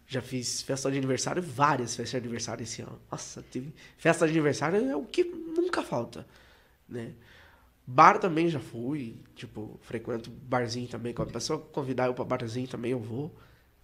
Já fiz festa de aniversário, várias festas de aniversário esse ano. Nossa, teve. Festa de aniversário é o que nunca falta. Né? Bar também já fui. Tipo, frequento barzinho também. Quando a pessoa convidar eu pra barzinho também eu vou.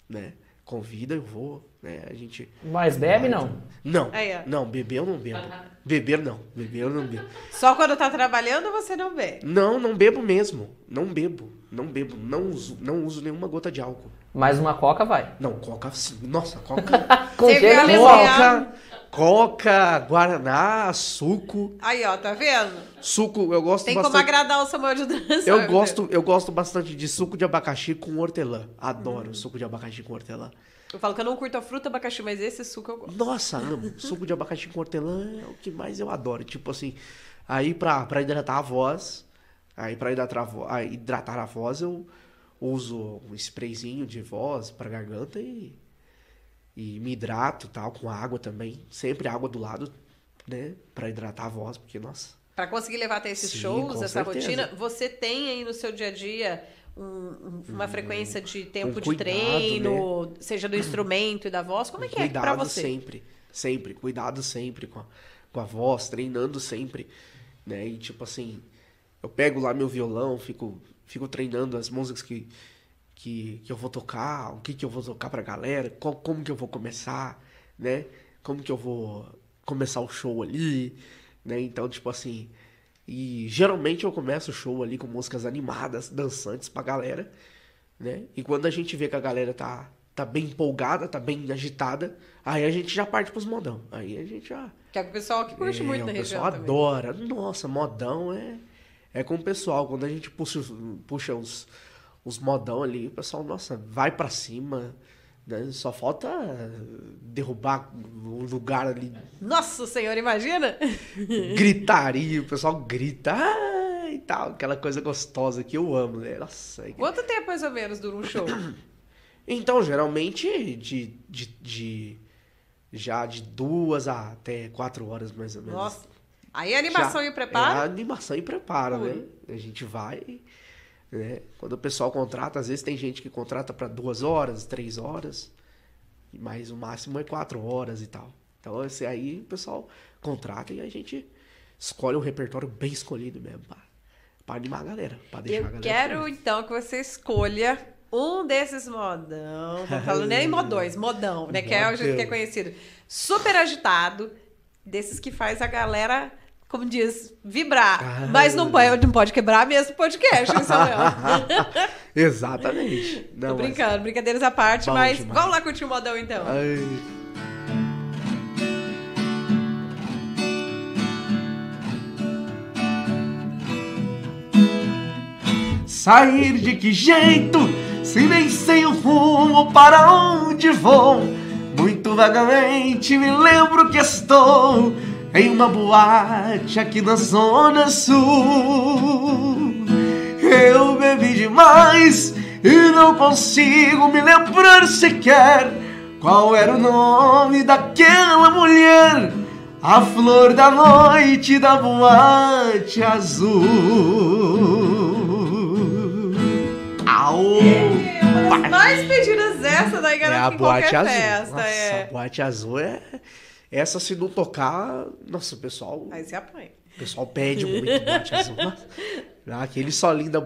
Né? Convida, eu vou, né? A gente. Mas bebe, não? Não, Aí, não, beber eu não bebo. Beber não, beber eu não bebo. Só quando tá trabalhando você não bebe. Não, não bebo mesmo. Não bebo, não bebo. Não uso, não uso nenhuma gota de álcool. Mais uma coca vai. Não, coca, sim. nossa, coca. Com coca, coca, guaraná, suco. Aí, ó, tá vendo? Suco, eu gosto Tem como bastante. agradar o Samuel de dança. Eu gosto, eu gosto bastante de suco de abacaxi com hortelã. Adoro suco de abacaxi com hortelã. Eu falo que eu não curto a fruta abacaxi, mas esse suco eu gosto. Nossa, amo. Suco de abacaxi com hortelã é o que mais eu adoro. Tipo assim, aí pra, pra hidratar a voz, aí pra hidratar a hidratar a voz eu uso um sprayzinho de voz pra garganta e, e me hidrato tal, com água também. Sempre água do lado, né? Pra hidratar a voz, porque, nossa. Pra conseguir levar até esses Sim, shows, essa certeza. rotina, você tem aí no seu dia a dia um- um- uma frequência de tempo um de cuidado, treino, seja do instrumento e da voz? Como é que é cuidado pra você? sempre, sempre, cuidado sempre com a, com a voz, treinando sempre, né? E tipo assim, eu pego lá meu violão, fico, fico treinando as músicas que, que, que eu vou tocar, o que que eu vou tocar pra galera, qual, como que eu vou começar, né? Como que eu vou começar o show ali, né? Então, tipo assim, e geralmente eu começo o show ali com músicas animadas, dançantes pra galera, né? E quando a gente vê que a galera tá, tá bem empolgada, tá bem agitada, aí a gente já parte pros modão. Aí a gente já. Que é o pessoal que curte É, muito na o região pessoal também. adora. Nossa, modão é, é com o pessoal. Quando a gente puxa, puxa os, os modão ali, o pessoal, nossa, vai pra cima. né? Só falta derrubar o lugar ali, Nossa senhora, imagina? gritaria, o pessoal grita, "Ah", e tal, aquela coisa gostosa que eu amo, né? Nossa, é que- Quanto tempo mais ou menos dura um show? Então, geralmente, de, de, de- já de duas a até quatro horas, mais ou menos. Nossa. Aí a animação Já- e o preparo. É a animação e preparo, Ui. né? A gente vai, né? Quando o pessoal contrata, às vezes tem gente que contrata para duas horas, três horas, mas o máximo é quatro horas e tal. Então, esse aí o pessoal contrata e a gente escolhe um repertório bem escolhido mesmo, pra animar a galera, pra deixar a Eu galera quero feliz. então que você escolha um desses modão. Não falo nem modões, modão, né? Que é o jeito que é conhecido. Super agitado, desses que faz a galera, como diz, vibrar. Ah. Mas não pode, não pode quebrar mesmo podcast, hein, Samuel? Exatamente. Tô Não, mas- brincando, brincadeiras à parte, Bom mas demais. vamos lá curtir o modão então. Ai. Sair de que jeito, se nem sei o rumo para onde vou? Muito vagamente me lembro que estou em uma boate aqui na Zona Sul. Eu bebi demais e não consigo me lembrar sequer qual era o nome daquela mulher, a flor da noite da boate azul. Aô! Mais pedidas essa daí É garanto a boate qualquer azul. festa. Nossa, é. a boate azul é. Essa se não tocar, nossa, o pessoal, Aí você apanha. o pessoal pede muito boate azul. Nossa, Aquele solinho da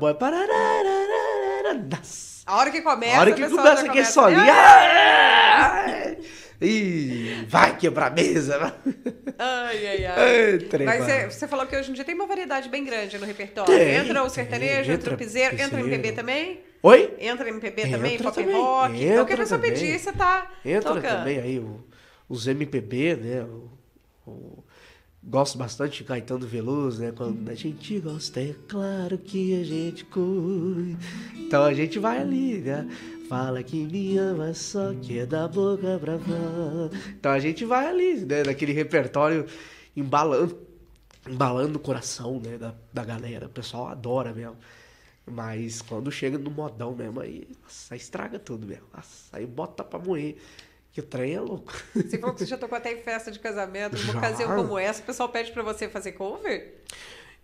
Nossa. A hora que começa, A hora que começa aquele solinho. "Ah!" E vai quebrar a mesa. Ai, ai, ai. Trem, Mas você, você falou que hoje em dia tem uma variedade bem grande no repertório. Tem, entra o tem, sertanejo, entra o entra piseiro, entra o. MPB também? Oi? Entra MPB Entra também, pop também, rock. então o que a entra pessoa pedir, você tá Entra tocando. também aí o- os MPB, né? O, o- gosto bastante de Caetano Veloso, né? Quando a gente gosta, é claro que a gente cuida. Então a gente vai ali, né? Fala que me ama, só que é da boca pra fora. Então a gente vai ali, né? Naquele repertório embalando, embalando o coração, né? Da, da galera. O pessoal adora mesmo. Mas quando chega no modão mesmo, aí, nossa, estraga tudo mesmo. Nossa, aí bota pra moer. Que o trem é louco. Você falou que você já tocou até em festa de casamento, numa Já. ocasião como essa, o pessoal pede pra você fazer cover?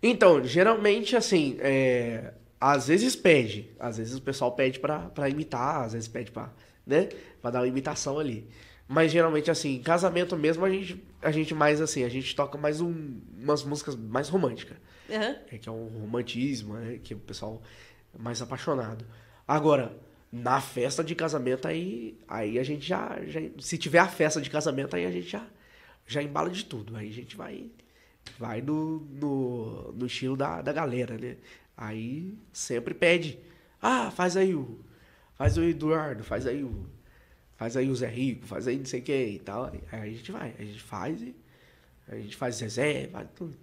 Então, geralmente, assim, é, às vezes pede. Às vezes o pessoal pede pra, pra imitar, às vezes pede pra, né, pra dar uma imitação ali. Mas geralmente, assim, em casamento mesmo, a gente, a gente mais, assim, a gente toca mais um, umas músicas mais românticas. Aham. É, que é um romantismo, né, que o pessoal é mais apaixonado. Agora, Na festa de casamento, aí, aí a gente já, já. Se tiver a festa de casamento, aí a gente já, já embala de tudo. Aí a gente vai. Vai no, no, no estilo da, da galera, né? Aí sempre pede. Ah, faz aí o. Faz o Eduardo, faz aí o. Faz aí o Zé Rico, faz aí não sei quem e tal. Aí a gente vai, a gente faz e. A gente faz faz tudo.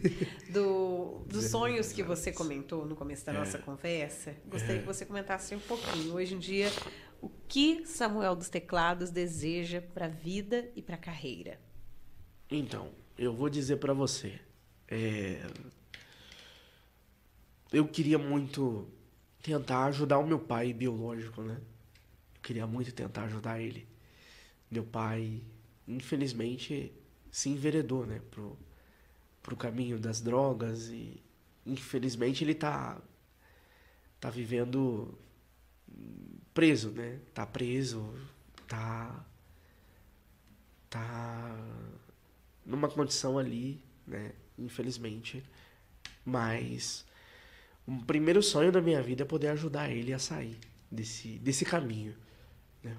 Do, dos sonhos que você comentou no começo da nossa conversa, gostaria que você comentasse um pouquinho. Hoje em dia, o que Samuel dos Teclados deseja para a vida e para a carreira? Então, eu vou dizer pra você. é, Eu queria muito tentar ajudar o meu pai biológico, né? Eu queria muito tentar ajudar ele. Meu pai, infelizmente, se enveredou, né? Pro, pro caminho das drogas e, infelizmente, ele tá, tá vivendo preso, né? Tá preso, tá tá numa condição ali, né? Infelizmente. Mas o primeiro sonho da minha vida é poder ajudar ele a sair desse, desse caminho. Né?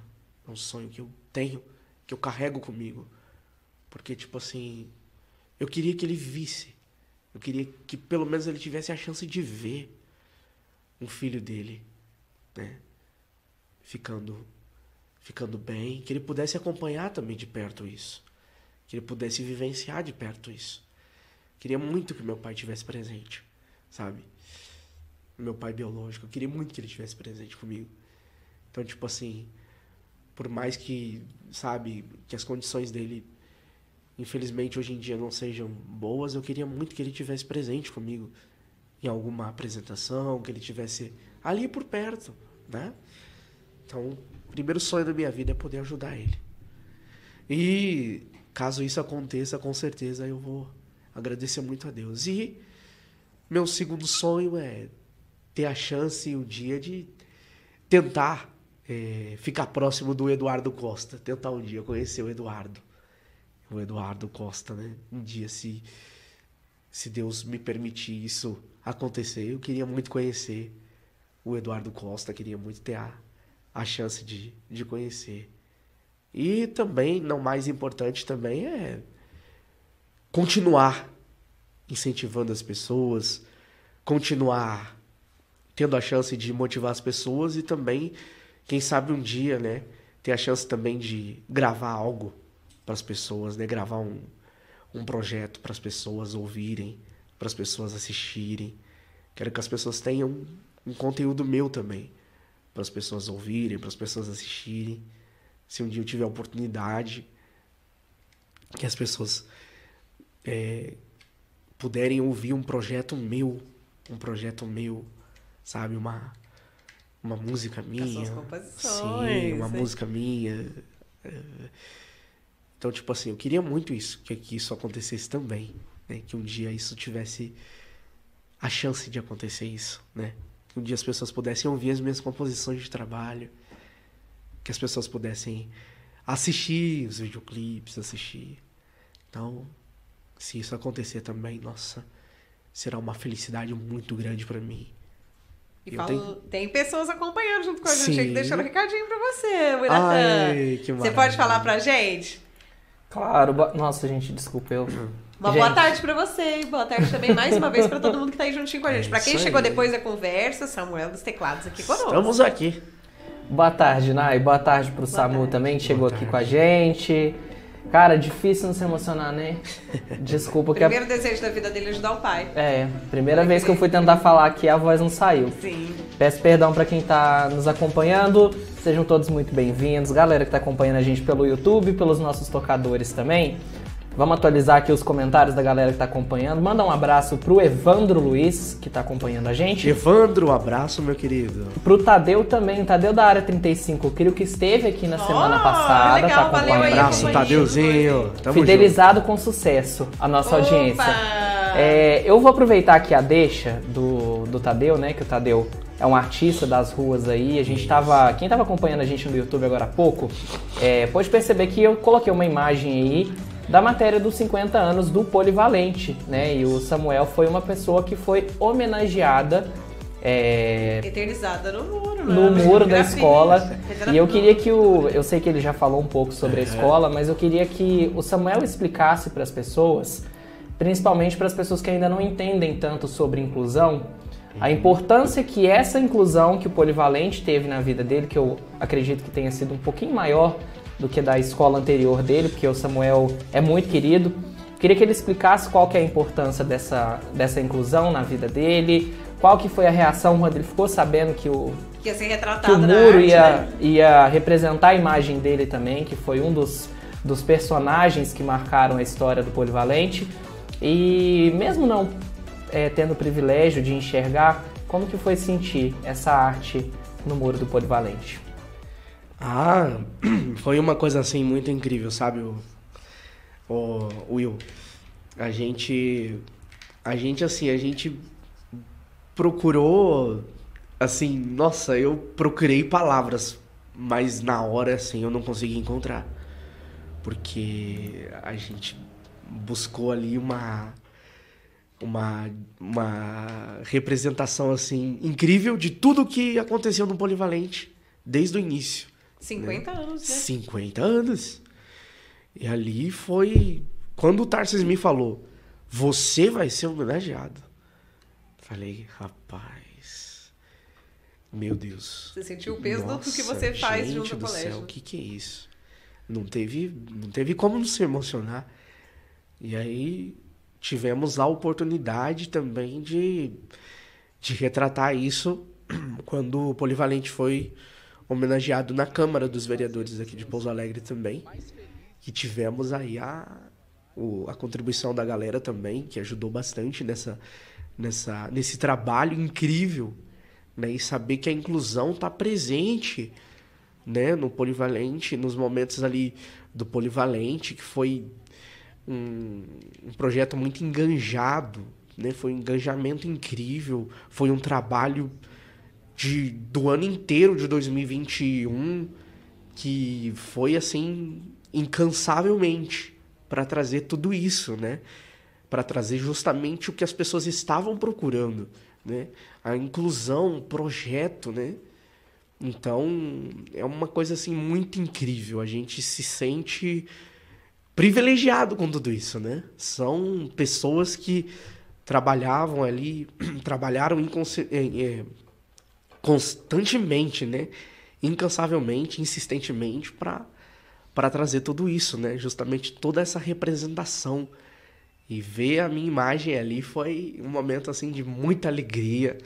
É um sonho que eu tenho, que eu carrego comigo. Porque, tipo assim, eu queria que ele visse. Eu queria que pelo menos ele tivesse a chance de ver um filho dele, né? Ficando ficando bem, que ele pudesse acompanhar também de perto isso. Que ele pudesse vivenciar de perto isso. Queria muito que meu pai tivesse presente, sabe? Meu pai biológico, eu queria muito que ele tivesse presente comigo. Então, tipo assim, por mais que, sabe, que as condições dele, infelizmente, hoje em dia não sejam boas, eu queria muito que ele tivesse presente comigo em alguma apresentação, que ele tivesse ali por perto, né? Então, o primeiro sonho da minha vida é poder ajudar ele. E caso isso aconteça, com certeza eu vou agradecer muito a Deus. E meu segundo sonho é ter a chance um dia de tentar eh, ficar próximo do Eduardo Costa. Tentar um dia conhecer o Eduardo. O Eduardo Costa, né? Um dia, se, se Deus me permitir isso acontecer, eu queria muito conhecer o Eduardo Costa, queria muito ter a, a chance de, de conhecer. E também, não mais importante também, é continuar incentivando as pessoas, continuar tendo a chance de motivar as pessoas e também, quem sabe um dia, né, ter a chance também de gravar algo para as pessoas, né, gravar um, um projeto para as pessoas ouvirem, para as pessoas assistirem. Quero que as pessoas tenham um, conteúdo meu também, para as pessoas ouvirem, para as pessoas assistirem. Se um dia eu tiver a oportunidade, que as pessoas é, puderem ouvir um projeto meu, um projeto meu, sabe, uma uma música minha, sim, uma música minha. é. Então, tipo assim, eu queria muito isso, que, que isso acontecesse também, né? Que um dia isso tivesse a chance de acontecer isso, né? Que um dia as pessoas pudessem ouvir as minhas composições de trabalho, que as pessoas pudessem assistir os videoclipes, assistir. Então, se isso acontecer também, nossa, será uma felicidade muito grande pra mim. E falo, tenho- tem pessoas acompanhando junto com a gente Sim. deixando um recadinho pra você. Ai, que Você pode falar pra gente? Claro, bo- nossa, gente, desculpa eu. Uma Gente, boa tarde pra você boa tarde também mais uma vez pra todo mundo que tá aí juntinho com a gente. Pra quem É isso chegou aí. depois da conversa, Samuel dos Teclados aqui conosco. Estamos aqui. Boa tarde, Nai. Boa tarde pro Samu tarde. também, que chegou Boa aqui tarde. com a gente. Cara, difícil não se emocionar, né? Desculpa que a... Primeiro desejo da vida dele é ajudar o pai. É, primeira vez que eu fui tentar falar aqui, a voz não saiu. Sim. Peço perdão pra quem tá nos acompanhando. Sejam todos muito bem-vindos. Galera que tá acompanhando a gente pelo YouTube, pelos nossos tocadores também. Vamos atualizar aqui os comentários da galera que tá acompanhando. Manda um abraço pro Evandro Luiz, que tá acompanhando a gente. Evandro, um abraço, meu querido. Pro Tadeu também, Tadeu da área 35, o Crio que esteve aqui na semana Oh, passada, legal, tá valeu acompanhando. aí, Abraço. Tadeuzinho. Tamo Fidelizado com sucesso a nossa Opa! audiência. É, eu vou aproveitar aqui a deixa do, do Tadeu, né? Que o Tadeu é um artista das ruas aí. A gente tava. Quem tava acompanhando a gente no YouTube agora há pouco, é, pode perceber que eu coloquei uma imagem aí da matéria dos 50 anos do Polivalente, né? E o Samuel foi uma pessoa que foi homenageada é, Eternizada no muro, né? no muro da escola. E eu queria que o. Eu sei que ele já falou um pouco sobre a escola, mas eu queria que o Samuel explicasse para as pessoas, principalmente para as pessoas que ainda não entendem tanto sobre inclusão, a importância que essa inclusão que o Polivalente teve na vida dele, que eu acredito que tenha sido um pouquinho maior do que da escola anterior dele, porque o Samuel é muito querido. Queria que ele explicasse qual que é a importância dessa, dessa inclusão na vida dele, qual que foi a reação quando ele ficou sabendo que o, Que ia ser que retratado o na muro arte, ia, né? ia representar a imagem dele também, que foi um dos, dos personagens que marcaram a história do Polivalente. E mesmo não é, tendo o privilégio de enxergar, como que foi sentir essa arte no muro do Polivalente? Ah, foi uma coisa assim muito incrível, sabe, o, o Will? A gente, a gente assim, a gente procurou, assim, nossa, eu procurei palavras, mas na hora assim eu não consegui encontrar, porque a gente buscou ali uma uma, uma representação assim incrível de tudo que aconteceu no Polivalente desde o início. 50 anos, né? 50 anos. E ali foi quando o Tarsis me falou: "Você vai ser homenageado". Falei: "Rapaz, meu Deus". Você sentiu o peso do Nossa, que você faz gente junto ao do colégio. Céu, o que que é isso? Não teve, não teve como não se emocionar. E aí tivemos a oportunidade também de, de retratar isso quando o Polivalente foi homenageado na Câmara dos Vereadores aqui de Pouso Alegre também. E tivemos aí a, a contribuição da galera também, que ajudou bastante nessa, nessa, nesse trabalho incrível. Né? E saber que a inclusão está presente né, no polivalente, nos momentos ali do polivalente, que foi um, um projeto muito enganjado, né? Foi um engajamento incrível, foi um trabalho de, do ano inteiro de 2021 que foi assim incansavelmente para trazer tudo isso, né? Para trazer justamente o que as pessoas estavam procurando, né? A inclusão, o projeto, né? Então, é uma coisa assim muito incrível. A gente se sente privilegiado com tudo isso, né? São pessoas que trabalhavam ali, trabalharam eh, constantemente, né? Incansavelmente, insistentemente para para trazer tudo isso, né? Justamente toda essa representação e ver a minha imagem ali foi um momento assim de muita alegria,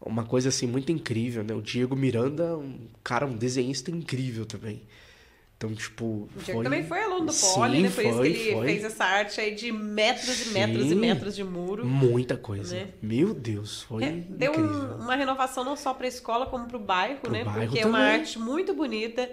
uma coisa assim muito incrível, né? O Diego Miranda, um cara, um desenhista incrível também. Então, tipo, O Diego foi... também foi aluno do Poli, né? Por isso que foi, ele foi. fez essa arte aí de metros e metros e metros de muro. Muita coisa. Né? Meu Deus, foi É, deu um- uma renovação não só para a escola, como para o bairro, Pro né? bairro Porque é uma também. arte muito bonita.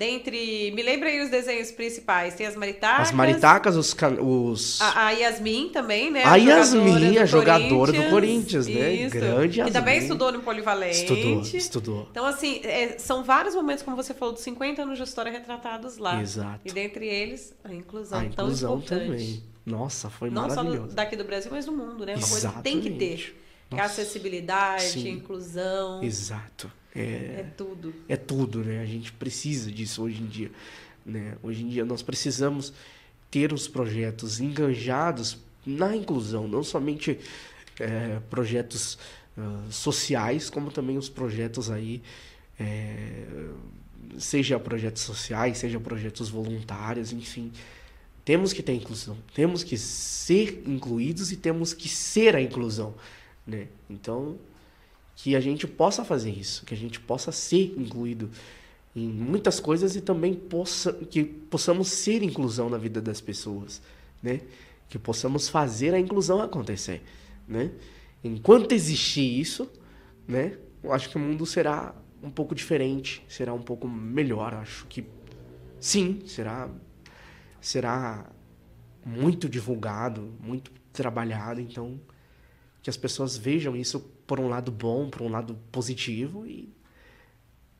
Dentre. Me lembra aí os desenhos principais. Tem as maritacas. As maritacas, os... os... A, a Yasmin também, né? A Yasmin, jogadora a jogadora do Corinthians, né? Isso. Grande Que também Yasmin. estudou no Polivalente. Estudou, estudou. Então, assim, é, são vários momentos, como você falou, de 50 anos de história retratados lá. Exato. E dentre eles, a inclusão, A inclusão tão importante. também. Nossa, foi Não só maravilhoso. do- daqui do Brasil, mas do mundo, né? Uma coisa que tem que ter. Exatamente. É a acessibilidade, Sim. a inclusão. Exato. É É, tudo. é tudo, né? A gente precisa disso hoje em dia. Né? Hoje em dia nós precisamos ter os projetos enganjados na inclusão, não somente é, projetos ah, sociais, como também os projetos aí, é, seja projetos sociais, seja projetos voluntários, enfim. Temos que ter inclusão, temos que ser incluídos e temos que ser a inclusão, né? Então, que a gente possa fazer isso, que a gente possa ser incluído em muitas coisas e também possa, que possamos ser inclusão na vida das pessoas, né? Que possamos fazer a inclusão acontecer, né? Enquanto existir isso, né? Eu acho que o mundo será um pouco diferente, será um pouco melhor, acho que sim, será será muito divulgado, muito trabalhado, então que as pessoas vejam isso por um lado bom, por um lado positivo e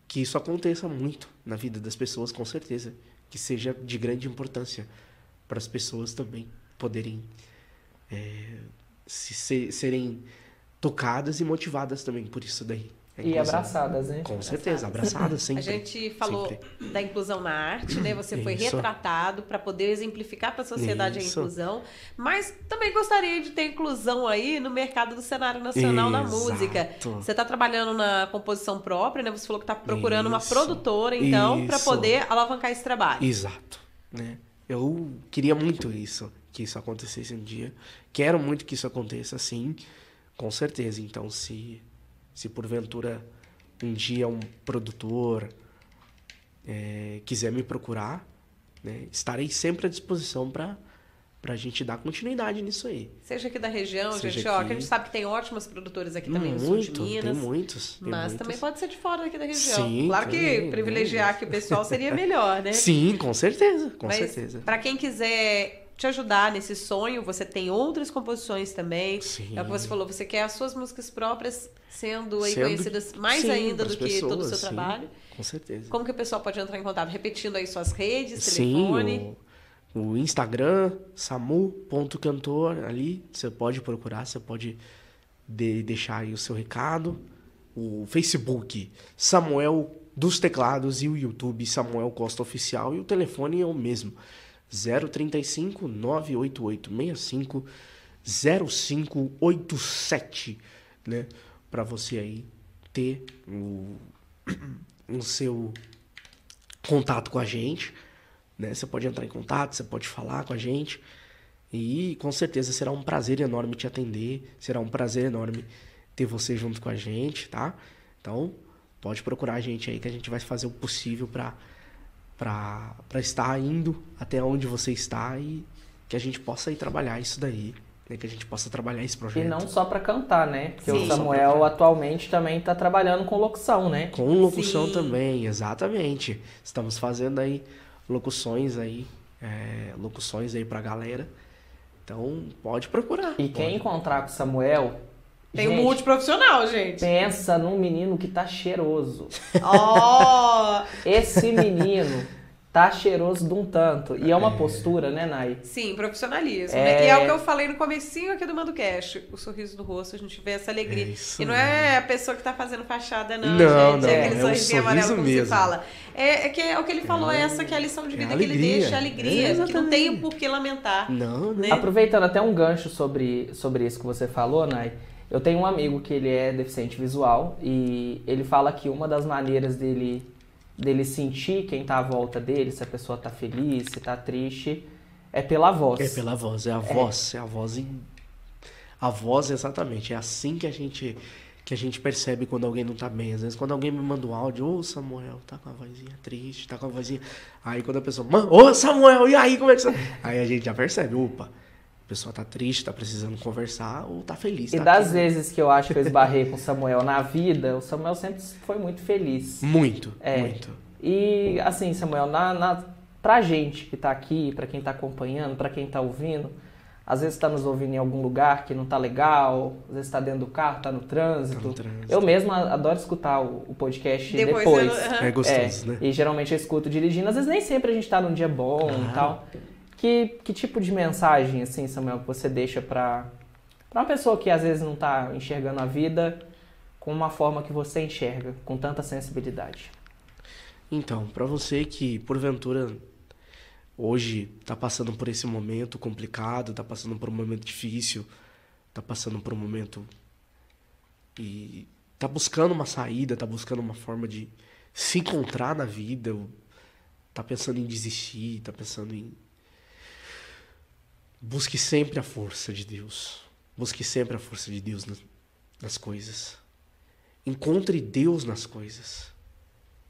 que isso aconteça muito na vida das pessoas, com certeza, que seja de grande importância para as pessoas também poderem é, se, se- serem tocadas e motivadas também por isso daí. A E abraçadas, né? Com certeza, abraçadas sempre. A gente falou sempre. da inclusão na arte, né? Você foi Isso. retratado para poder exemplificar para a sociedade a inclusão, mas também gostaria de ter inclusão aí no mercado do cenário nacional da Exato. música. Você está trabalhando na composição própria, né? Você falou que está procurando uma Isso. produtora, então, para poder alavancar esse trabalho. Exato, né? Eu queria muito isso, que isso acontecesse um dia. Quero muito que isso aconteça, sim, com certeza. Então, se, se porventura um dia um produtor eh, quiser me procurar, né, estarei sempre à disposição para a gente dar continuidade nisso aí. Seja aqui da região, Seja gente, ó, que a aqui. gente sabe que tem ótimos produtores aqui também no sul de muito, Minas. tem muitos. tem Mas muitos. também pode ser de fora daqui da região. Sim, claro que privilegiar aqui o pessoal seria melhor, né? Sim, com certeza, com Mas certeza. para quem quiser te ajudar nesse sonho, você tem outras composições também. Sim. É o que você falou, você quer as suas músicas próprias sendo, aí Sendo- conhecidas mais sim, ainda do que todo o seu pessoas, sim. trabalho. Com certeza. Como que o pessoal pode entrar em contato? Repetindo aí suas redes, Sim, telefone. o, o Instagram, samu.cantor, ali você pode procurar, você pode de- deixar aí o seu recado. O Facebook, Samuel dos Teclados e o YouTube, Samuel Costa Oficial. E o telefone é o mesmo, 035 988 65 0587, né? Para você aí ter o, o seu contato com a gente, né? Você pode entrar em contato, você pode falar com a gente e com certeza será um prazer enorme te atender, será um prazer enorme ter você junto com a gente, tá? Então, pode procurar a gente aí que a gente vai fazer o possível para para estar indo até onde você está e que a gente possa ir trabalhar isso daí, né? Que a gente possa trabalhar esse projeto. E não só pra cantar, né? Porque Sim. o Samuel atualmente também tá trabalhando com locução, né? Com locução Sim. também, exatamente. Estamos fazendo aí locuções aí, é, locuções aí pra galera. Então, pode procurar. E quem pode. encontrar com o Samuel, Tem um gente, multiprofissional, gente. pensa num menino que tá cheiroso. Ó! Esse menino tá cheiroso de um tanto. E é uma postura, né, Nai? Sim, profissionalismo. É. né? E é o que eu falei no comecinho aqui do Manducast. O sorriso do rosto, a gente vê essa alegria. É isso e não é a pessoa que tá fazendo fachada, não, Não, gente. não, é aquele é o sorrisinho amarelo, sorriso como se mesmo. fala. É, é que é o que ele falou, é essa que é a lição de é vida que ele deixa, a alegria. É, que não tem por que lamentar. Não, né? Né? Aproveitando até um gancho sobre, sobre isso que você falou, Nai, eu tenho um amigo que ele é deficiente visual e ele fala que uma das maneiras dele, dele sentir quem tá à volta dele, se a pessoa tá feliz, se tá triste, é pela voz. É pela voz, é a voz, é a voz em... A voz, exatamente, é assim que a gente que a gente percebe quando alguém não tá bem. Às vezes, quando alguém me manda um áudio, ô Samuel, tá com a vozinha triste, tá com a vozinha. Aí quando a pessoa, ô Samuel, e aí, como é que você. Aí a gente já percebe, opa, pessoa tá triste, tá precisando conversar, ou tá feliz. E tá das aqui. vezes que eu acho que eu esbarrei com o Samuel na vida, o Samuel sempre foi muito feliz. Muito, É. muito. E assim, Samuel, na, na, pra gente que tá aqui, pra quem tá acompanhando, pra quem tá ouvindo, às vezes tá nos ouvindo em algum lugar que não tá legal, às vezes tá dentro do carro, tá no trânsito. Tá no trânsito. Eu mesmo adoro escutar o, o podcast Depois depois. eu-. É gostoso, né? E geralmente eu escuto dirigindo, às vezes nem sempre a gente tá num dia bom e Claro. tal. Que, que tipo de mensagem, assim, Samuel, que você deixa pra uma pessoa que às vezes não tá enxergando a vida com uma forma que você enxerga, com tanta sensibilidade? Então, pra você que porventura hoje tá passando por esse momento complicado, tá passando por um momento difícil, tá passando por um momento e tá buscando uma saída, tá buscando uma forma de se encontrar na vida, ou tá pensando em desistir, tá pensando em busque sempre a força de Deus. Busque sempre a força de Deus nas, coisas. Encontre Deus nas coisas.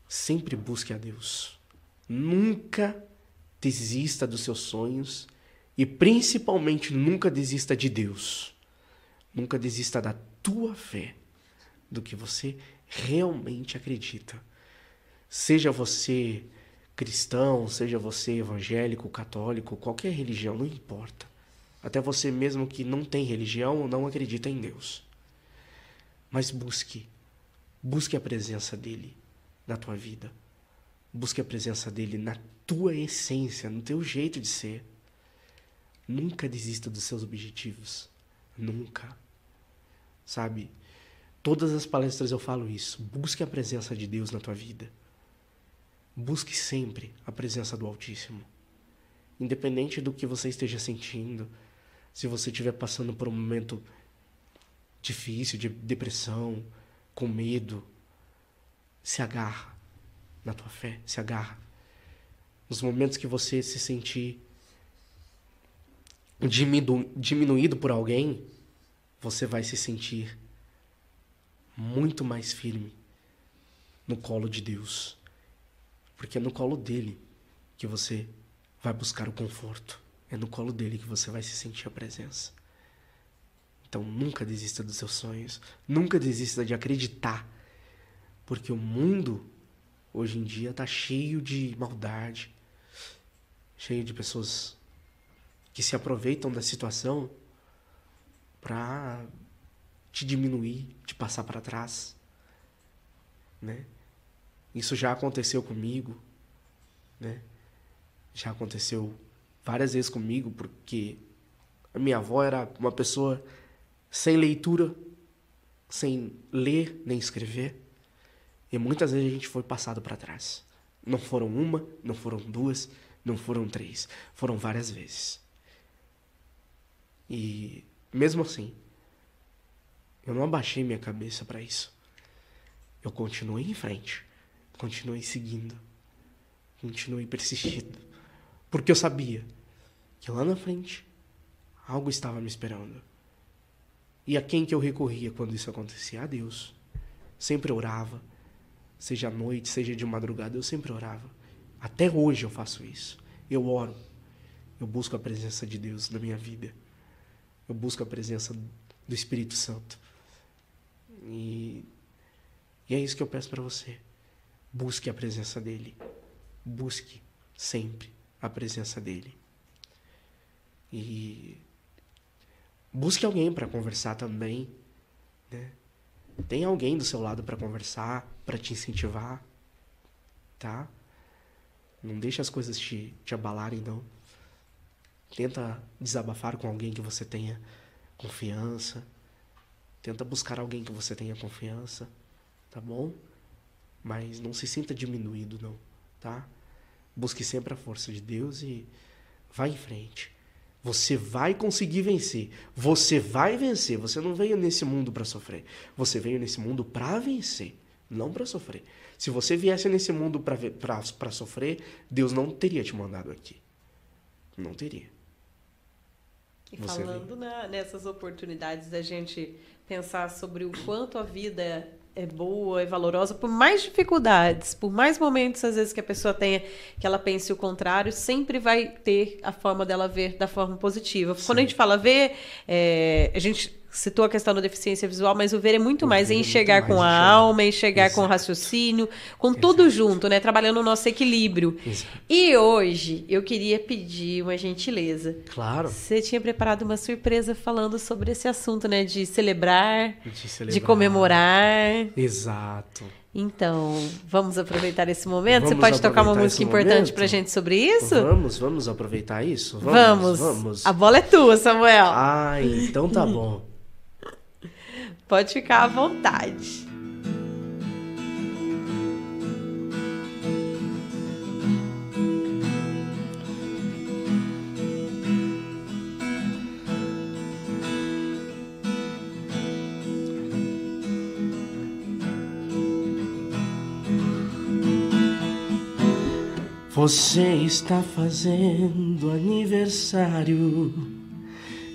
Sempre busque a Deus. Nunca desista dos seus sonhos e principalmente nunca desista de Deus. Nunca desista da tua fé, do que você realmente acredita. Seja você cristão, seja você evangélico, católico, qualquer religião, não importa. Até você mesmo que não tem religião ou não acredita em Deus. Mas busque, busque a presença dele na tua vida. Busque a presença dele na tua essência, no teu jeito de ser. Nunca desista dos seus objetivos. Nunca. sabe? Todas as palestras eu falo isso. Busque a presença de Deus na tua vida. Busque sempre a presença do Altíssimo. Independente do que você esteja sentindo, se você estiver passando por um momento difícil, de depressão, com medo, se agarra na tua fé, se agarra. Nos momentos que você se sentir diminu diminuído por alguém, você vai se sentir muito mais firme no colo de Deus. Porque é no colo dele que você vai buscar o conforto. É no colo dele que você vai se sentir a presença. Então nunca desista dos seus sonhos, nunca desista de acreditar, porque o mundo hoje em dia está cheio de maldade, cheio de pessoas que se aproveitam da situação para te diminuir, te passar para trás, né? Isso já aconteceu comigo, né? Já aconteceu várias vezes comigo, porque a minha avó era uma pessoa sem leitura, sem ler nem escrever. E muitas vezes a gente foi passado para trás. Não foram uma, não foram duas, não foram três. Foram várias vezes. E mesmo assim, eu não abaixei minha cabeça para isso. Eu continuei em frente, continuei seguindo, continuei persistindo, porque eu sabia que lá na frente algo estava me esperando. E a quem que eu recorria quando isso acontecia? A Deus. Sempre orava, seja à noite, seja de madrugada, eu sempre orava. Até hoje eu faço isso. Eu oro. Eu busco a presença de Deus na minha vida. Eu busco a presença do Espírito Santo. E, e é isso que eu peço para você. Busque a presença dele. Busque sempre a presença dele. E busque alguém para conversar também, né? Tem alguém do seu lado para conversar, para te incentivar, tá? Não deixe as coisas te, te abalarem, não. Tenta desabafar com alguém que você tenha confiança. Tenta buscar alguém que você tenha confiança, tá bom? Mas não se sinta diminuído, não, tá? Busque sempre a força de Deus e vá em frente. Você vai conseguir vencer. Você vai vencer. Você não veio nesse mundo para sofrer. Você veio nesse mundo para vencer, não para sofrer. Se você viesse nesse mundo para sofrer, Deus não teria te mandado aqui. Não teria. E você falando na, nessas oportunidades da gente pensar sobre o quanto a vida é boa, é valorosa, por mais dificuldades, por mais momentos às vezes que a pessoa tenha que ela pense o contrário, sempre vai ter a forma dela ver da forma positiva. Sim. Quando a gente fala ver, é, a gente citou a questão da deficiência visual, mas o ver é muito mais é enxergar com a alma, enxergar Exato. com o raciocínio, com Exato. tudo junto, né? Trabalhando o nosso equilíbrio. Exato. E hoje eu queria pedir uma gentileza. Claro. Você tinha preparado uma surpresa falando sobre esse assunto, né? De celebrar, de, celebrar. de comemorar. Exato. Então, vamos aproveitar esse momento? Vamos Você pode tocar uma música importante pra gente sobre isso? Vamos, vamos aproveitar isso? Vamos, vamos. vamos. A bola é tua, Samuel. Ah, então tá bom. Pode ficar à vontade. Você está fazendo aniversário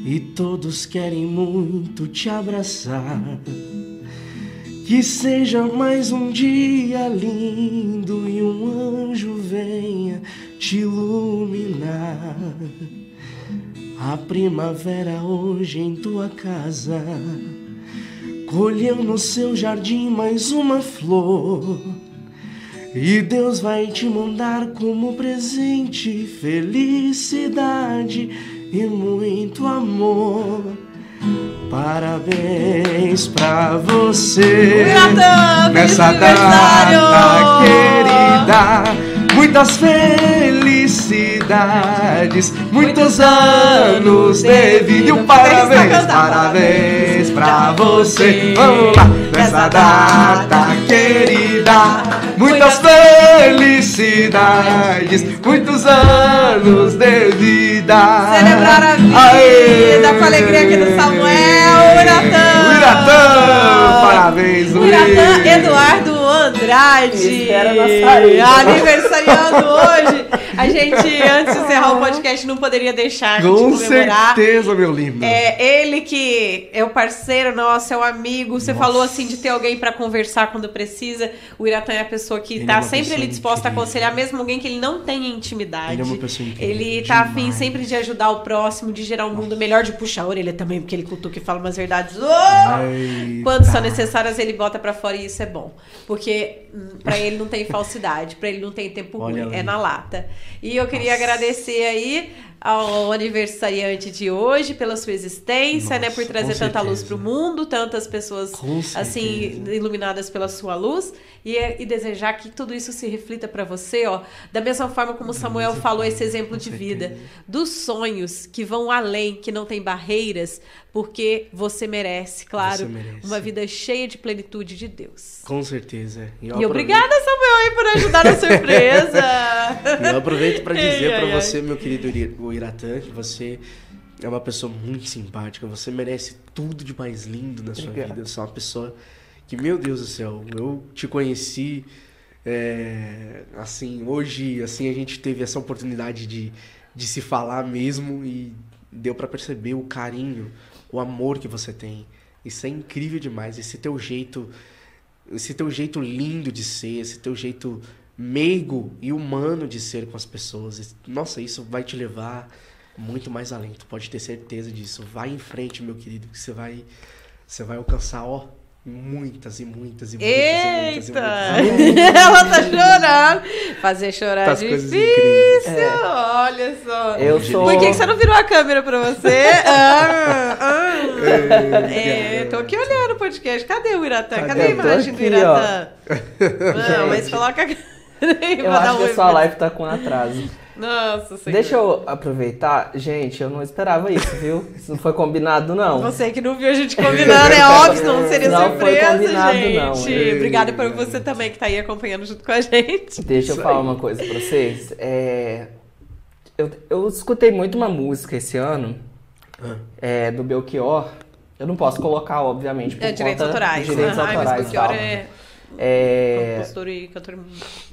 e todos querem muito te abraçar. Que seja mais um dia lindo e um anjo venha te iluminar. A primavera hoje em tua casa colheu no seu jardim mais uma flor. E Deus vai te mandar como presente felicidade e muito amor. Parabéns pra você nessa data querida. Muitas felicidades, muitos anos de vida. E um parabéns, parabéns pra você. Vamos lá, nessa data querida. Muitas felicidades, muitos anos de vida. Celebrar a vida Aê! com a alegria aqui do Samuel Uratã. Uratã, parabéns, Luiz. Eduardo Andrade. Espera na saída. Aniversariando hoje. A gente, antes de encerrar o podcast, não poderia deixar de Com comemorar. certeza, meu lindo. É ele que é o parceiro nosso, é o amigo. Você falou assim de ter alguém pra conversar quando precisa. O Iratã é a pessoa que Ele tá é sempre ali disposta a incrível. aconselhar, mesmo alguém que ele não tenha intimidade. Ele é uma pessoa incrível, Ele tá afim demais. sempre de ajudar o próximo, de gerar um mundo melhor, de puxar a orelha também, porque ele cutuca e fala umas verdades. Oh! Quando são necessárias, ele bota pra fora e isso é bom. Porque hum, pra ele não tem falsidade, pra ele não tem tempo Olha ruim, ali. é na lata. E eu queria agradecer aí ao aniversariante de hoje pela sua existência, né, Nossa, por trazer tanta luz certeza. pro mundo, tantas pessoas assim iluminadas pela sua luz e, e desejar que tudo isso se reflita pra você, ó, da mesma forma como o Samuel falou esse exemplo de certeza. vida, dos sonhos que vão além, que não tem barreiras, porque você merece, claro, Você merece. uma vida cheia de plenitude de Deus. Com certeza. E, E obrigada, Samuel, aí, por ajudar na surpresa. E eu aproveito para dizer para você, meu querido Iratã, que você é uma pessoa muito simpática, você merece tudo de mais lindo na sua Obrigado. vida. Você é uma pessoa que, meu Deus do céu, eu te conheci, é, assim, hoje, assim, a gente teve essa oportunidade de, de se falar mesmo e deu para perceber o carinho, o amor que você tem. Isso é incrível demais, esse teu jeito esse teu jeito lindo de ser, esse teu jeito meigo e humano de ser com as pessoas. Nossa, isso vai te levar muito mais além. Tu pode ter certeza disso. Vai em frente, meu querido, que você vai você vai alcançar, ó, muitas e muitas e muitas e muitas e Eita! muitas. Ela tá chorando. Fazer chorar Das é coisas difícil. incríveis. Olha só. Eu sou. Por que, você não virou a câmera pra você? Ah, ah. É, tô aqui olhando o podcast. Cadê o Iratã? Cadê, a Eu tô imagem do aqui, Iratã? Não, mas coloca a Eu acho que a sua live tá com atraso. Nossa senhora. Deixa eu aproveitar. Gente, eu não esperava isso, viu? Isso não foi combinado, não. Você que não viu a gente combinando, é óbvio, não seria Não foi surpresa, combinado, gente. não. Obrigada por você também que tá aí acompanhando junto com a gente. Deixa eu falar aí. uma coisa pra vocês. É, Eu, eu escutei muito uma música esse ano Ah. é, do Belchior. Eu não posso colocar, obviamente, por É, direitos conta autorais. direitos mas autorais. e Belchior tal. é É, compositor e cantor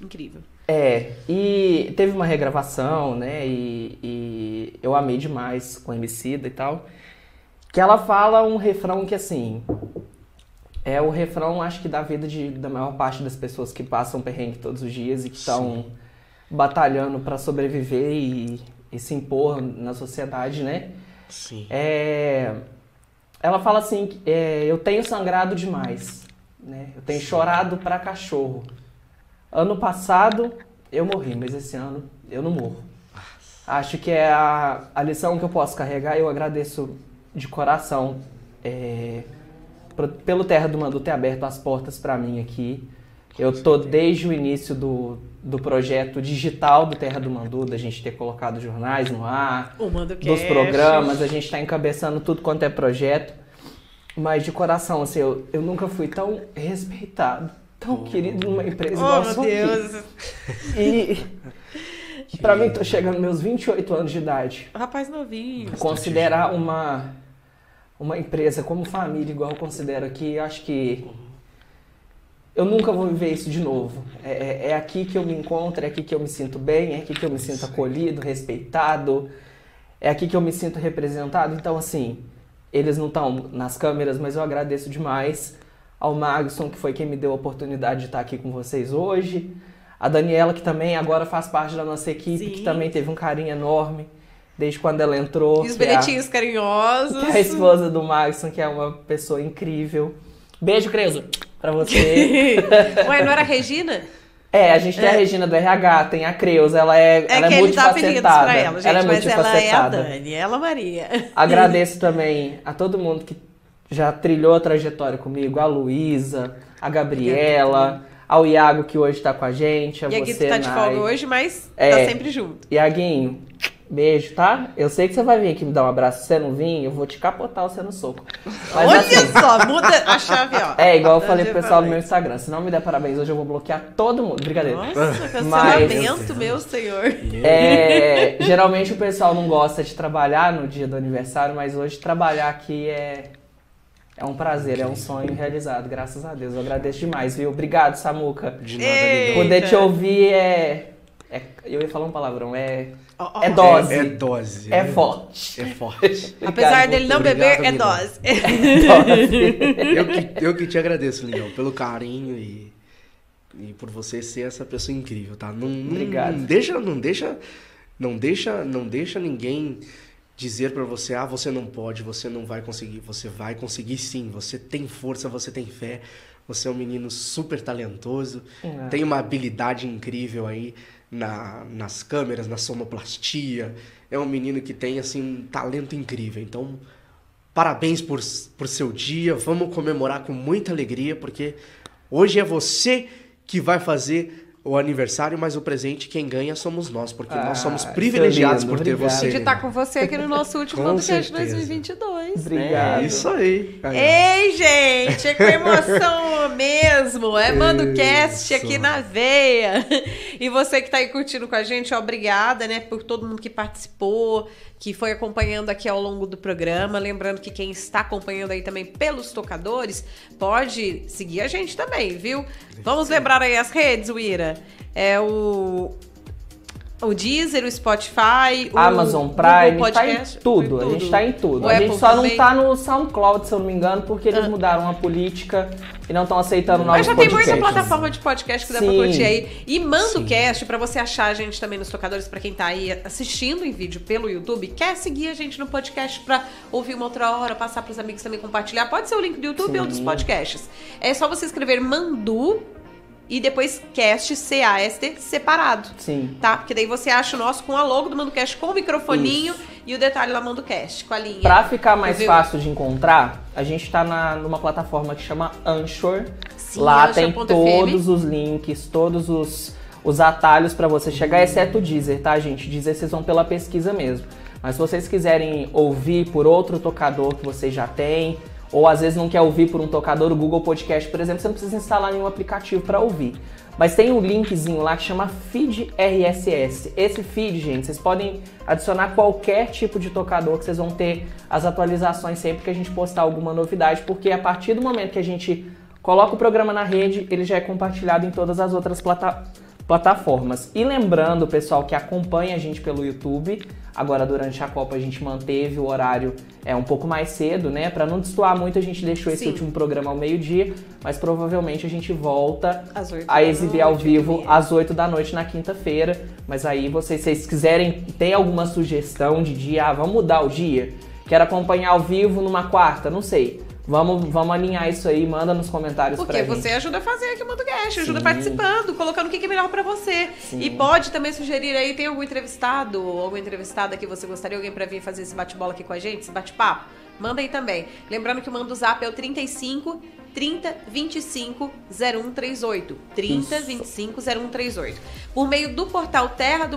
incrível. É, e teve uma regravação, né? E, e eu amei demais com a Emicida e tal. Que ela fala um refrão que, assim... É o refrão, acho que, da vida de, da maior parte das pessoas que passam perrengue todos os dias e que estão batalhando pra sobreviver e, e se impor na sociedade, né? Sim. É, ela fala assim, é, eu tenho sangrado demais, né? Eu tenho chorado pra cachorro. Ano passado eu morri, mas esse ano eu não morro. Acho que é a, a lição que eu posso carregar. Eu agradeço de coração é, pro- pelo Terra do Mandu ter aberto as portas pra mim aqui. Eu tô desde o início do, do projeto digital do Terra do Mandu, da gente ter colocado jornais no ar, dos programas, a gente está encabeçando tudo quanto é projeto. Mas de coração, assim, eu, eu nunca fui tão respeitado, tão querido numa empresa igual Oh, eu meu aqui. Deus. E pra mim, tô chegando meus 28 anos de idade. Rapaz novinho. Considerar uma, uma empresa como família, igual eu considero aqui, eu acho que eu nunca vou viver isso de novo. É, é- é aqui que eu me encontro, é aqui que eu me sinto bem, é aqui que eu me sinto acolhido, respeitado, é aqui que eu me sinto representado. Então, assim, eles não estão nas câmeras, mas eu agradeço demais ao Magson, que foi quem me deu a oportunidade de estar aqui com vocês hoje. A Daniela, que também agora faz parte da nossa equipe, Sim. que também teve um carinho enorme desde quando ela entrou. E os é a- bilhetinhos carinhosos. é a esposa do Magson, que é uma pessoa incrível. Beijo, Creso, pra você. Ué, não era a Regina? é, a gente tem a É. Regina do RH, tem a Creuza, ela é, É ela que é ele dá apelidos multifacetada. pra ela, gente, ela é mas ela é a. Dani, ela é a Maria. Agradeço também a todo mundo que já trilhou a trajetória comigo, a Luísa, a Gabriela, ao Iago que hoje tá com a gente, a E aqui você, tu tá de folga hoje, mas É. tá sempre junto. Iaguinho, Beijo, tá? Eu sei que você vai vir aqui me dar um abraço. Se você não vir, eu vou te capotar você no soco. Mas Olha assim, só, muda a chave, ó. é igual eu falei pro pessoal do meu. Instagram. Se não me der parabéns hoje, eu vou bloquear todo mundo. Brincadeira. Nossa, Mas- cancelamento, meu senhor. É, geralmente o pessoal não gosta de trabalhar no dia do aniversário, mas hoje trabalhar aqui é, é um prazer, é um sonho realizado, graças a Deus. Eu agradeço demais, viu? Obrigado, Samuca. De nada. Poder te ouvir é, é- Eu ia falar um palavrão, é. É dose. É, é dose. É forte. É forte. Apesar dele não Obrigado, beber, é Lindão. dose. Dose. eu, que, eu que te agradeço, Lindão, pelo carinho e, e por você ser essa pessoa incrível, tá? Não, Obrigado. Não deixa, não deixa, não deixa, não deixa ninguém dizer pra você, ah, você não pode, você não vai conseguir. Você vai conseguir sim. Você tem força, você tem fé. Você é um menino super talentoso, É. tem uma habilidade incrível aí na, nas câmeras, na sonoplastia. É um menino que tem assim um talento incrível. Então, Parabéns por, por seu dia. Vamos comemorar com muita alegria, porque hoje é você que vai fazer o aniversário, mas o presente quem ganha somos nós, porque Ah, nós somos seu privilegiados lindo, por ter obrigado. você. de estar com você aqui no nosso último podcast certeza. 2022. Obrigado. É isso aí. Ei, gente, é com emoção mesmo. É Mando Cast aqui na veia. E você que tá aí curtindo com a gente, obrigada, né, por todo mundo que participou, que foi acompanhando aqui ao longo do programa. Lembrando que quem está acompanhando aí também pelos tocadores, pode seguir a gente também, viu? Vamos lembrar aí as redes, Wira. É o o Deezer, o Spotify, o Amazon Prime, Podcast, tá em tudo. A gente tá em tudo. O a gente Apple só também. não tá no SoundCloud, se eu não me engano, porque eles Ah. mudaram a política e não estão aceitando novos Mas já tem podcasts. muita plataforma de podcast que dá pra Sim. curtir aí. E manda o cast pra você achar a gente também nos tocadores, pra quem tá aí assistindo em vídeo pelo YouTube. Quer seguir a gente no podcast pra ouvir uma outra hora, passar pros amigos também compartilhar? Pode ser o link do YouTube ou dos podcasts. É só você escrever Mandu e depois cast, C-A-S-T, separado. Sim. Tá? Porque daí você acha o nosso com a logo do MandoCast com o microfoninho e o detalhe lá MandoCast, com a linha. Pra ficar mais Viu? fácil de encontrar, a gente tá na, numa plataforma que chama Anchor. Sim, Lá Anchor tem todos os links, todos os, os atalhos pra você chegar, exceto o Deezer, tá, gente? Deezer vocês vão pela pesquisa mesmo. Mas se vocês quiserem ouvir por outro tocador que vocês já têm, ou às vezes não quer ouvir por um tocador, o Google Podcast, por exemplo, você não precisa instalar nenhum aplicativo pra ouvir. Mas tem um linkzinho lá que chama Feed RSS. Esse feed, gente, vocês podem adicionar qualquer tipo de tocador que vocês vão ter as atualizações sempre que a gente postar alguma novidade, porque a partir do momento que a gente coloca o programa na rede, ele já é compartilhado em todas as outras plata- plataformas. E lembrando, pessoal, que acompanha a gente pelo YouTube, agora durante a Copa a gente manteve o horário é um pouco mais cedo, né? Pra não destoar muito, a gente deixou esse Sim. último programa ao meio-dia, mas provavelmente a gente volta a exibir ao noite, vivo e meia. às 8 da noite na quinta-feira. Mas aí, vocês, se vocês quiserem, tem alguma sugestão de dia? Ah, vamos mudar o dia? Quero acompanhar ao vivo numa quarta? Não sei. Vamos, vamos alinhar isso aí, manda nos comentários Porque pra você gente. ajuda a fazer aqui o Mundo Cast, ajuda participando, colocando o que é melhor pra você. Sim. E pode também sugerir aí, tem algum entrevistado ou alguma entrevistada que você gostaria, alguém pra vir fazer esse bate-bola aqui com a gente, esse bate-papo? Manda aí também. Lembrando que o mando zap é o 35 30 25 0138. 30 Isso. 25 0138. Por meio do portal terra do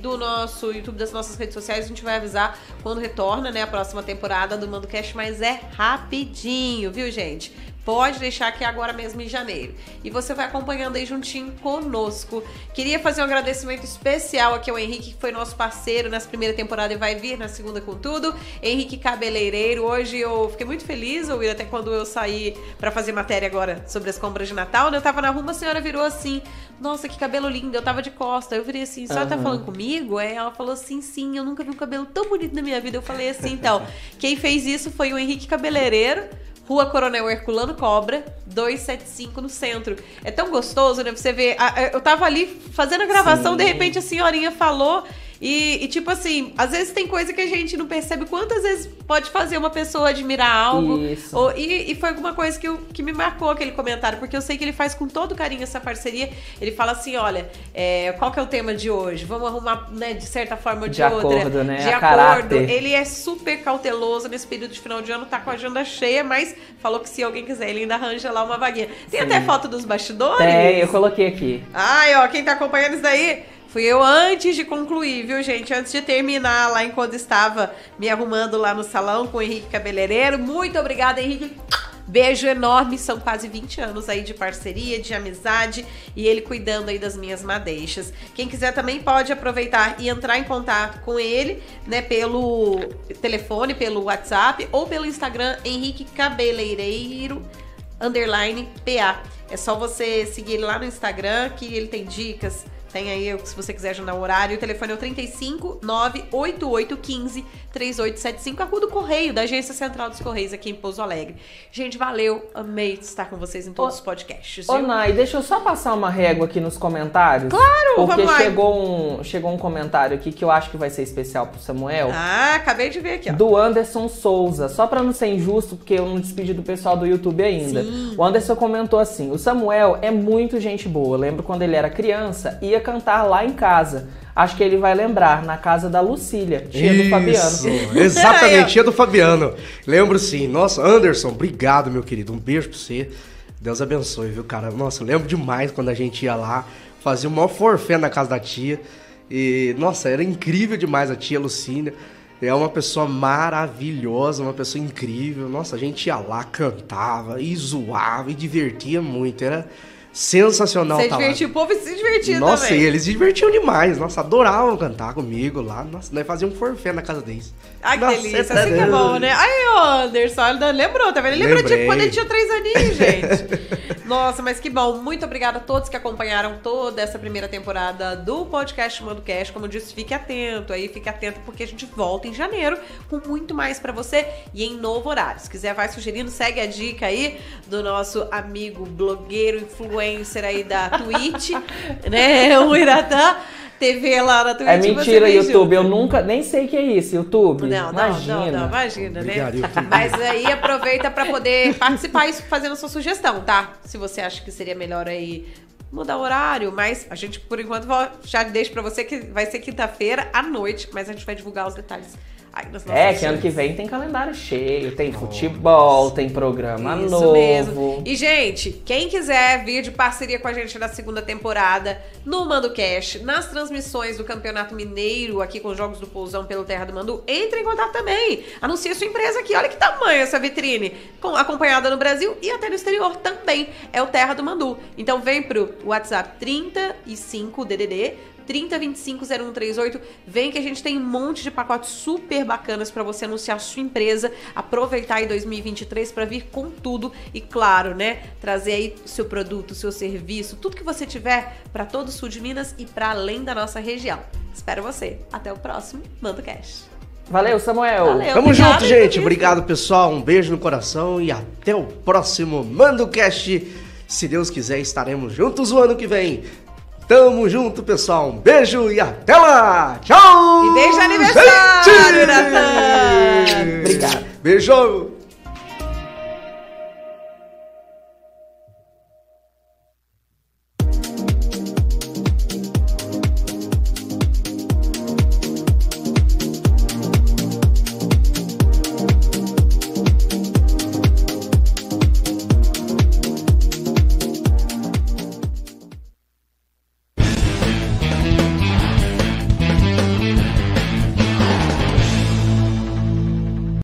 do nosso YouTube, das nossas redes sociais, a gente vai avisar quando retorna, né, a próxima temporada do Mando Cast, mas é rapidinho, viu, gente? Pode deixar que é agora mesmo em janeiro. E você vai acompanhando aí juntinho conosco. Queria fazer um agradecimento especial aqui ao Henrique, que foi nosso parceiro nessa primeira temporada e vai vir na segunda com tudo. Henrique Cabeleireiro. Hoje eu fiquei muito feliz, ou até quando eu saí pra fazer matéria agora sobre as compras de Natal, né? Eu tava na rua, uma senhora virou assim: Nossa, que cabelo lindo. Eu tava de costa. Eu virei assim: A senhora tá Aham. falando comigo? Aí ela falou assim: Sim, eu nunca vi um cabelo tão bonito na minha vida. Eu falei assim: Então, quem fez isso foi o Henrique Cabeleireiro. Rua Coronel Herculano Cobra, 275 no centro. É tão gostoso, né? Você ver. Eu tava ali fazendo a gravação, Sim. de repente a senhorinha falou. E, e, tipo assim, às vezes tem coisa que a gente não percebe quantas vezes pode fazer uma pessoa admirar algo. Isso. Ou- e, e foi alguma coisa que, eu- que me marcou aquele comentário, porque eu sei que ele faz com todo carinho essa parceria. Ele fala assim: olha, é, qual que é o tema de hoje? Vamos arrumar, né, de certa forma ou de, De outra. acordo, né? De A acordo. caráter. Ele é super cauteloso nesse período de final de ano, tá com a agenda cheia, mas falou que se alguém quiser, ele ainda arranja lá uma vaguinha. Tem Sim. até foto dos bastidores? Tem, eu coloquei aqui. Ai, ó, quem tá acompanhando isso daí, Fui eu antes de concluir, viu, gente? Antes de terminar lá enquanto estava me arrumando lá no salão com o Henrique Cabeleireiro. Muito obrigada, Henrique. Beijo enorme, são quase 20 anos aí de parceria, de amizade e ele cuidando aí das minhas madeixas. Quem quiser também pode aproveitar e entrar em contato com ele, né, pelo telefone, pelo WhatsApp ou pelo Instagram Henrique Cabeleireiro underline PA. É só você seguir ele lá no Instagram que ele tem dicas, tem aí, se você quiser agendar um horário, o telefone é o 35 98815 3875, a rua do Correio, da Agência Central dos Correios aqui em Pouso Alegre. Gente, valeu, amei estar com vocês em todos Ô, os podcasts. Ô? Nai, deixa eu só passar uma régua aqui nos comentários. Claro, Porque vamos chegou um, chegou um comentário aqui que eu acho que vai ser especial pro Samuel. Ah, acabei de ver aqui, ó. Do Anderson Souza. Só pra não ser injusto, porque eu não despedi do pessoal do YouTube ainda. Sim. O Anderson comentou assim: o Samuel é muito gente boa. Eu lembro quando ele era criança, ia cantar lá em casa. Acho que ele vai lembrar, na casa da Lucília, tia do Fabiano. Isso, exatamente, tia do Fabiano. Lembro sim. Nossa, Anderson, obrigado, meu querido. Um beijo pra você. Deus abençoe, viu, cara? Nossa, lembro demais quando a gente ia lá, fazia o maior forfé na casa da tia. E, nossa, era incrível demais a tia Lucília. É uma pessoa maravilhosa, uma pessoa incrível. Nossa, a gente ia lá, cantava e zoava e divertia muito. Era sensacional Você lá. divertiu, o povo se divertiu Nossa, também. e eles se divertiam demais. Nossa, adoravam cantar comigo lá. Nossa, nós fazíamos um forfé na casa deles. Ai, que Nossa, delícia. tá Assim que é bom, né? Ai, ô Anderson, ele lembrou, tá vendo? Ele lembrou de quando ele tinha três aninhos, gente. Nossa, mas que bom. Muito obrigada a todos que acompanharam toda essa primeira temporada do podcast Mando Cash. Como eu disse, fique atento aí, fique atento, porque a gente volta em janeiro com muito mais pra você e em novo horário. Se quiser, vai sugerindo, segue a dica aí do nosso amigo blogueiro, influencer aí da Twitch, né? O Iratã. TV lá na Twitch. É mentira, YouTube. Eu nunca. Nem sei o que é isso, YouTube. Não, não, Imagina. não, não, imagina, Obrigado, né? YouTube. Mas aí aproveita pra poder participar isso fazendo sua sugestão, tá? Se você acha que seria melhor aí mudar o horário, mas a gente por enquanto já deixa pra você que vai ser quinta-feira à noite, mas a gente vai divulgar os detalhes É, que ano que vem tem calendário cheio, tem futebol, tem programa Isso novo. mesmo. E, gente, quem quiser vir de parceria com a gente na segunda temporada, no Mando Cash, nas transmissões do Campeonato Mineiro, aqui com os Jogos do Pousão pelo Terra do Mandu, entre em contato também. Anuncie a sua empresa aqui. Olha que tamanho essa vitrine. Com, acompanhada no Brasil e até no exterior também. É o Terra do Mandu. Então vem pro WhatsApp 35 DDD 30250138. Vem que a gente tem um monte de pacotes super bacanas para você anunciar sua empresa, aproveitar aí 2023 para vir com tudo e claro, né, trazer aí o seu produto, o seu serviço, tudo que você tiver para todo o sul de Minas e para além da nossa região. Espero você. Até o próximo Manda Cash. Valeu, Samuel. Valeu. Tamo Obrigada, junto, gente. Obrigado, pessoal. Um beijo no coração e até o próximo Mando Cast. Se Deus quiser, estaremos juntos o ano que vem. Tamo junto, pessoal. Um beijo e até lá. Tchau. E beijo aniversário! Natan. Obrigado. Beijo.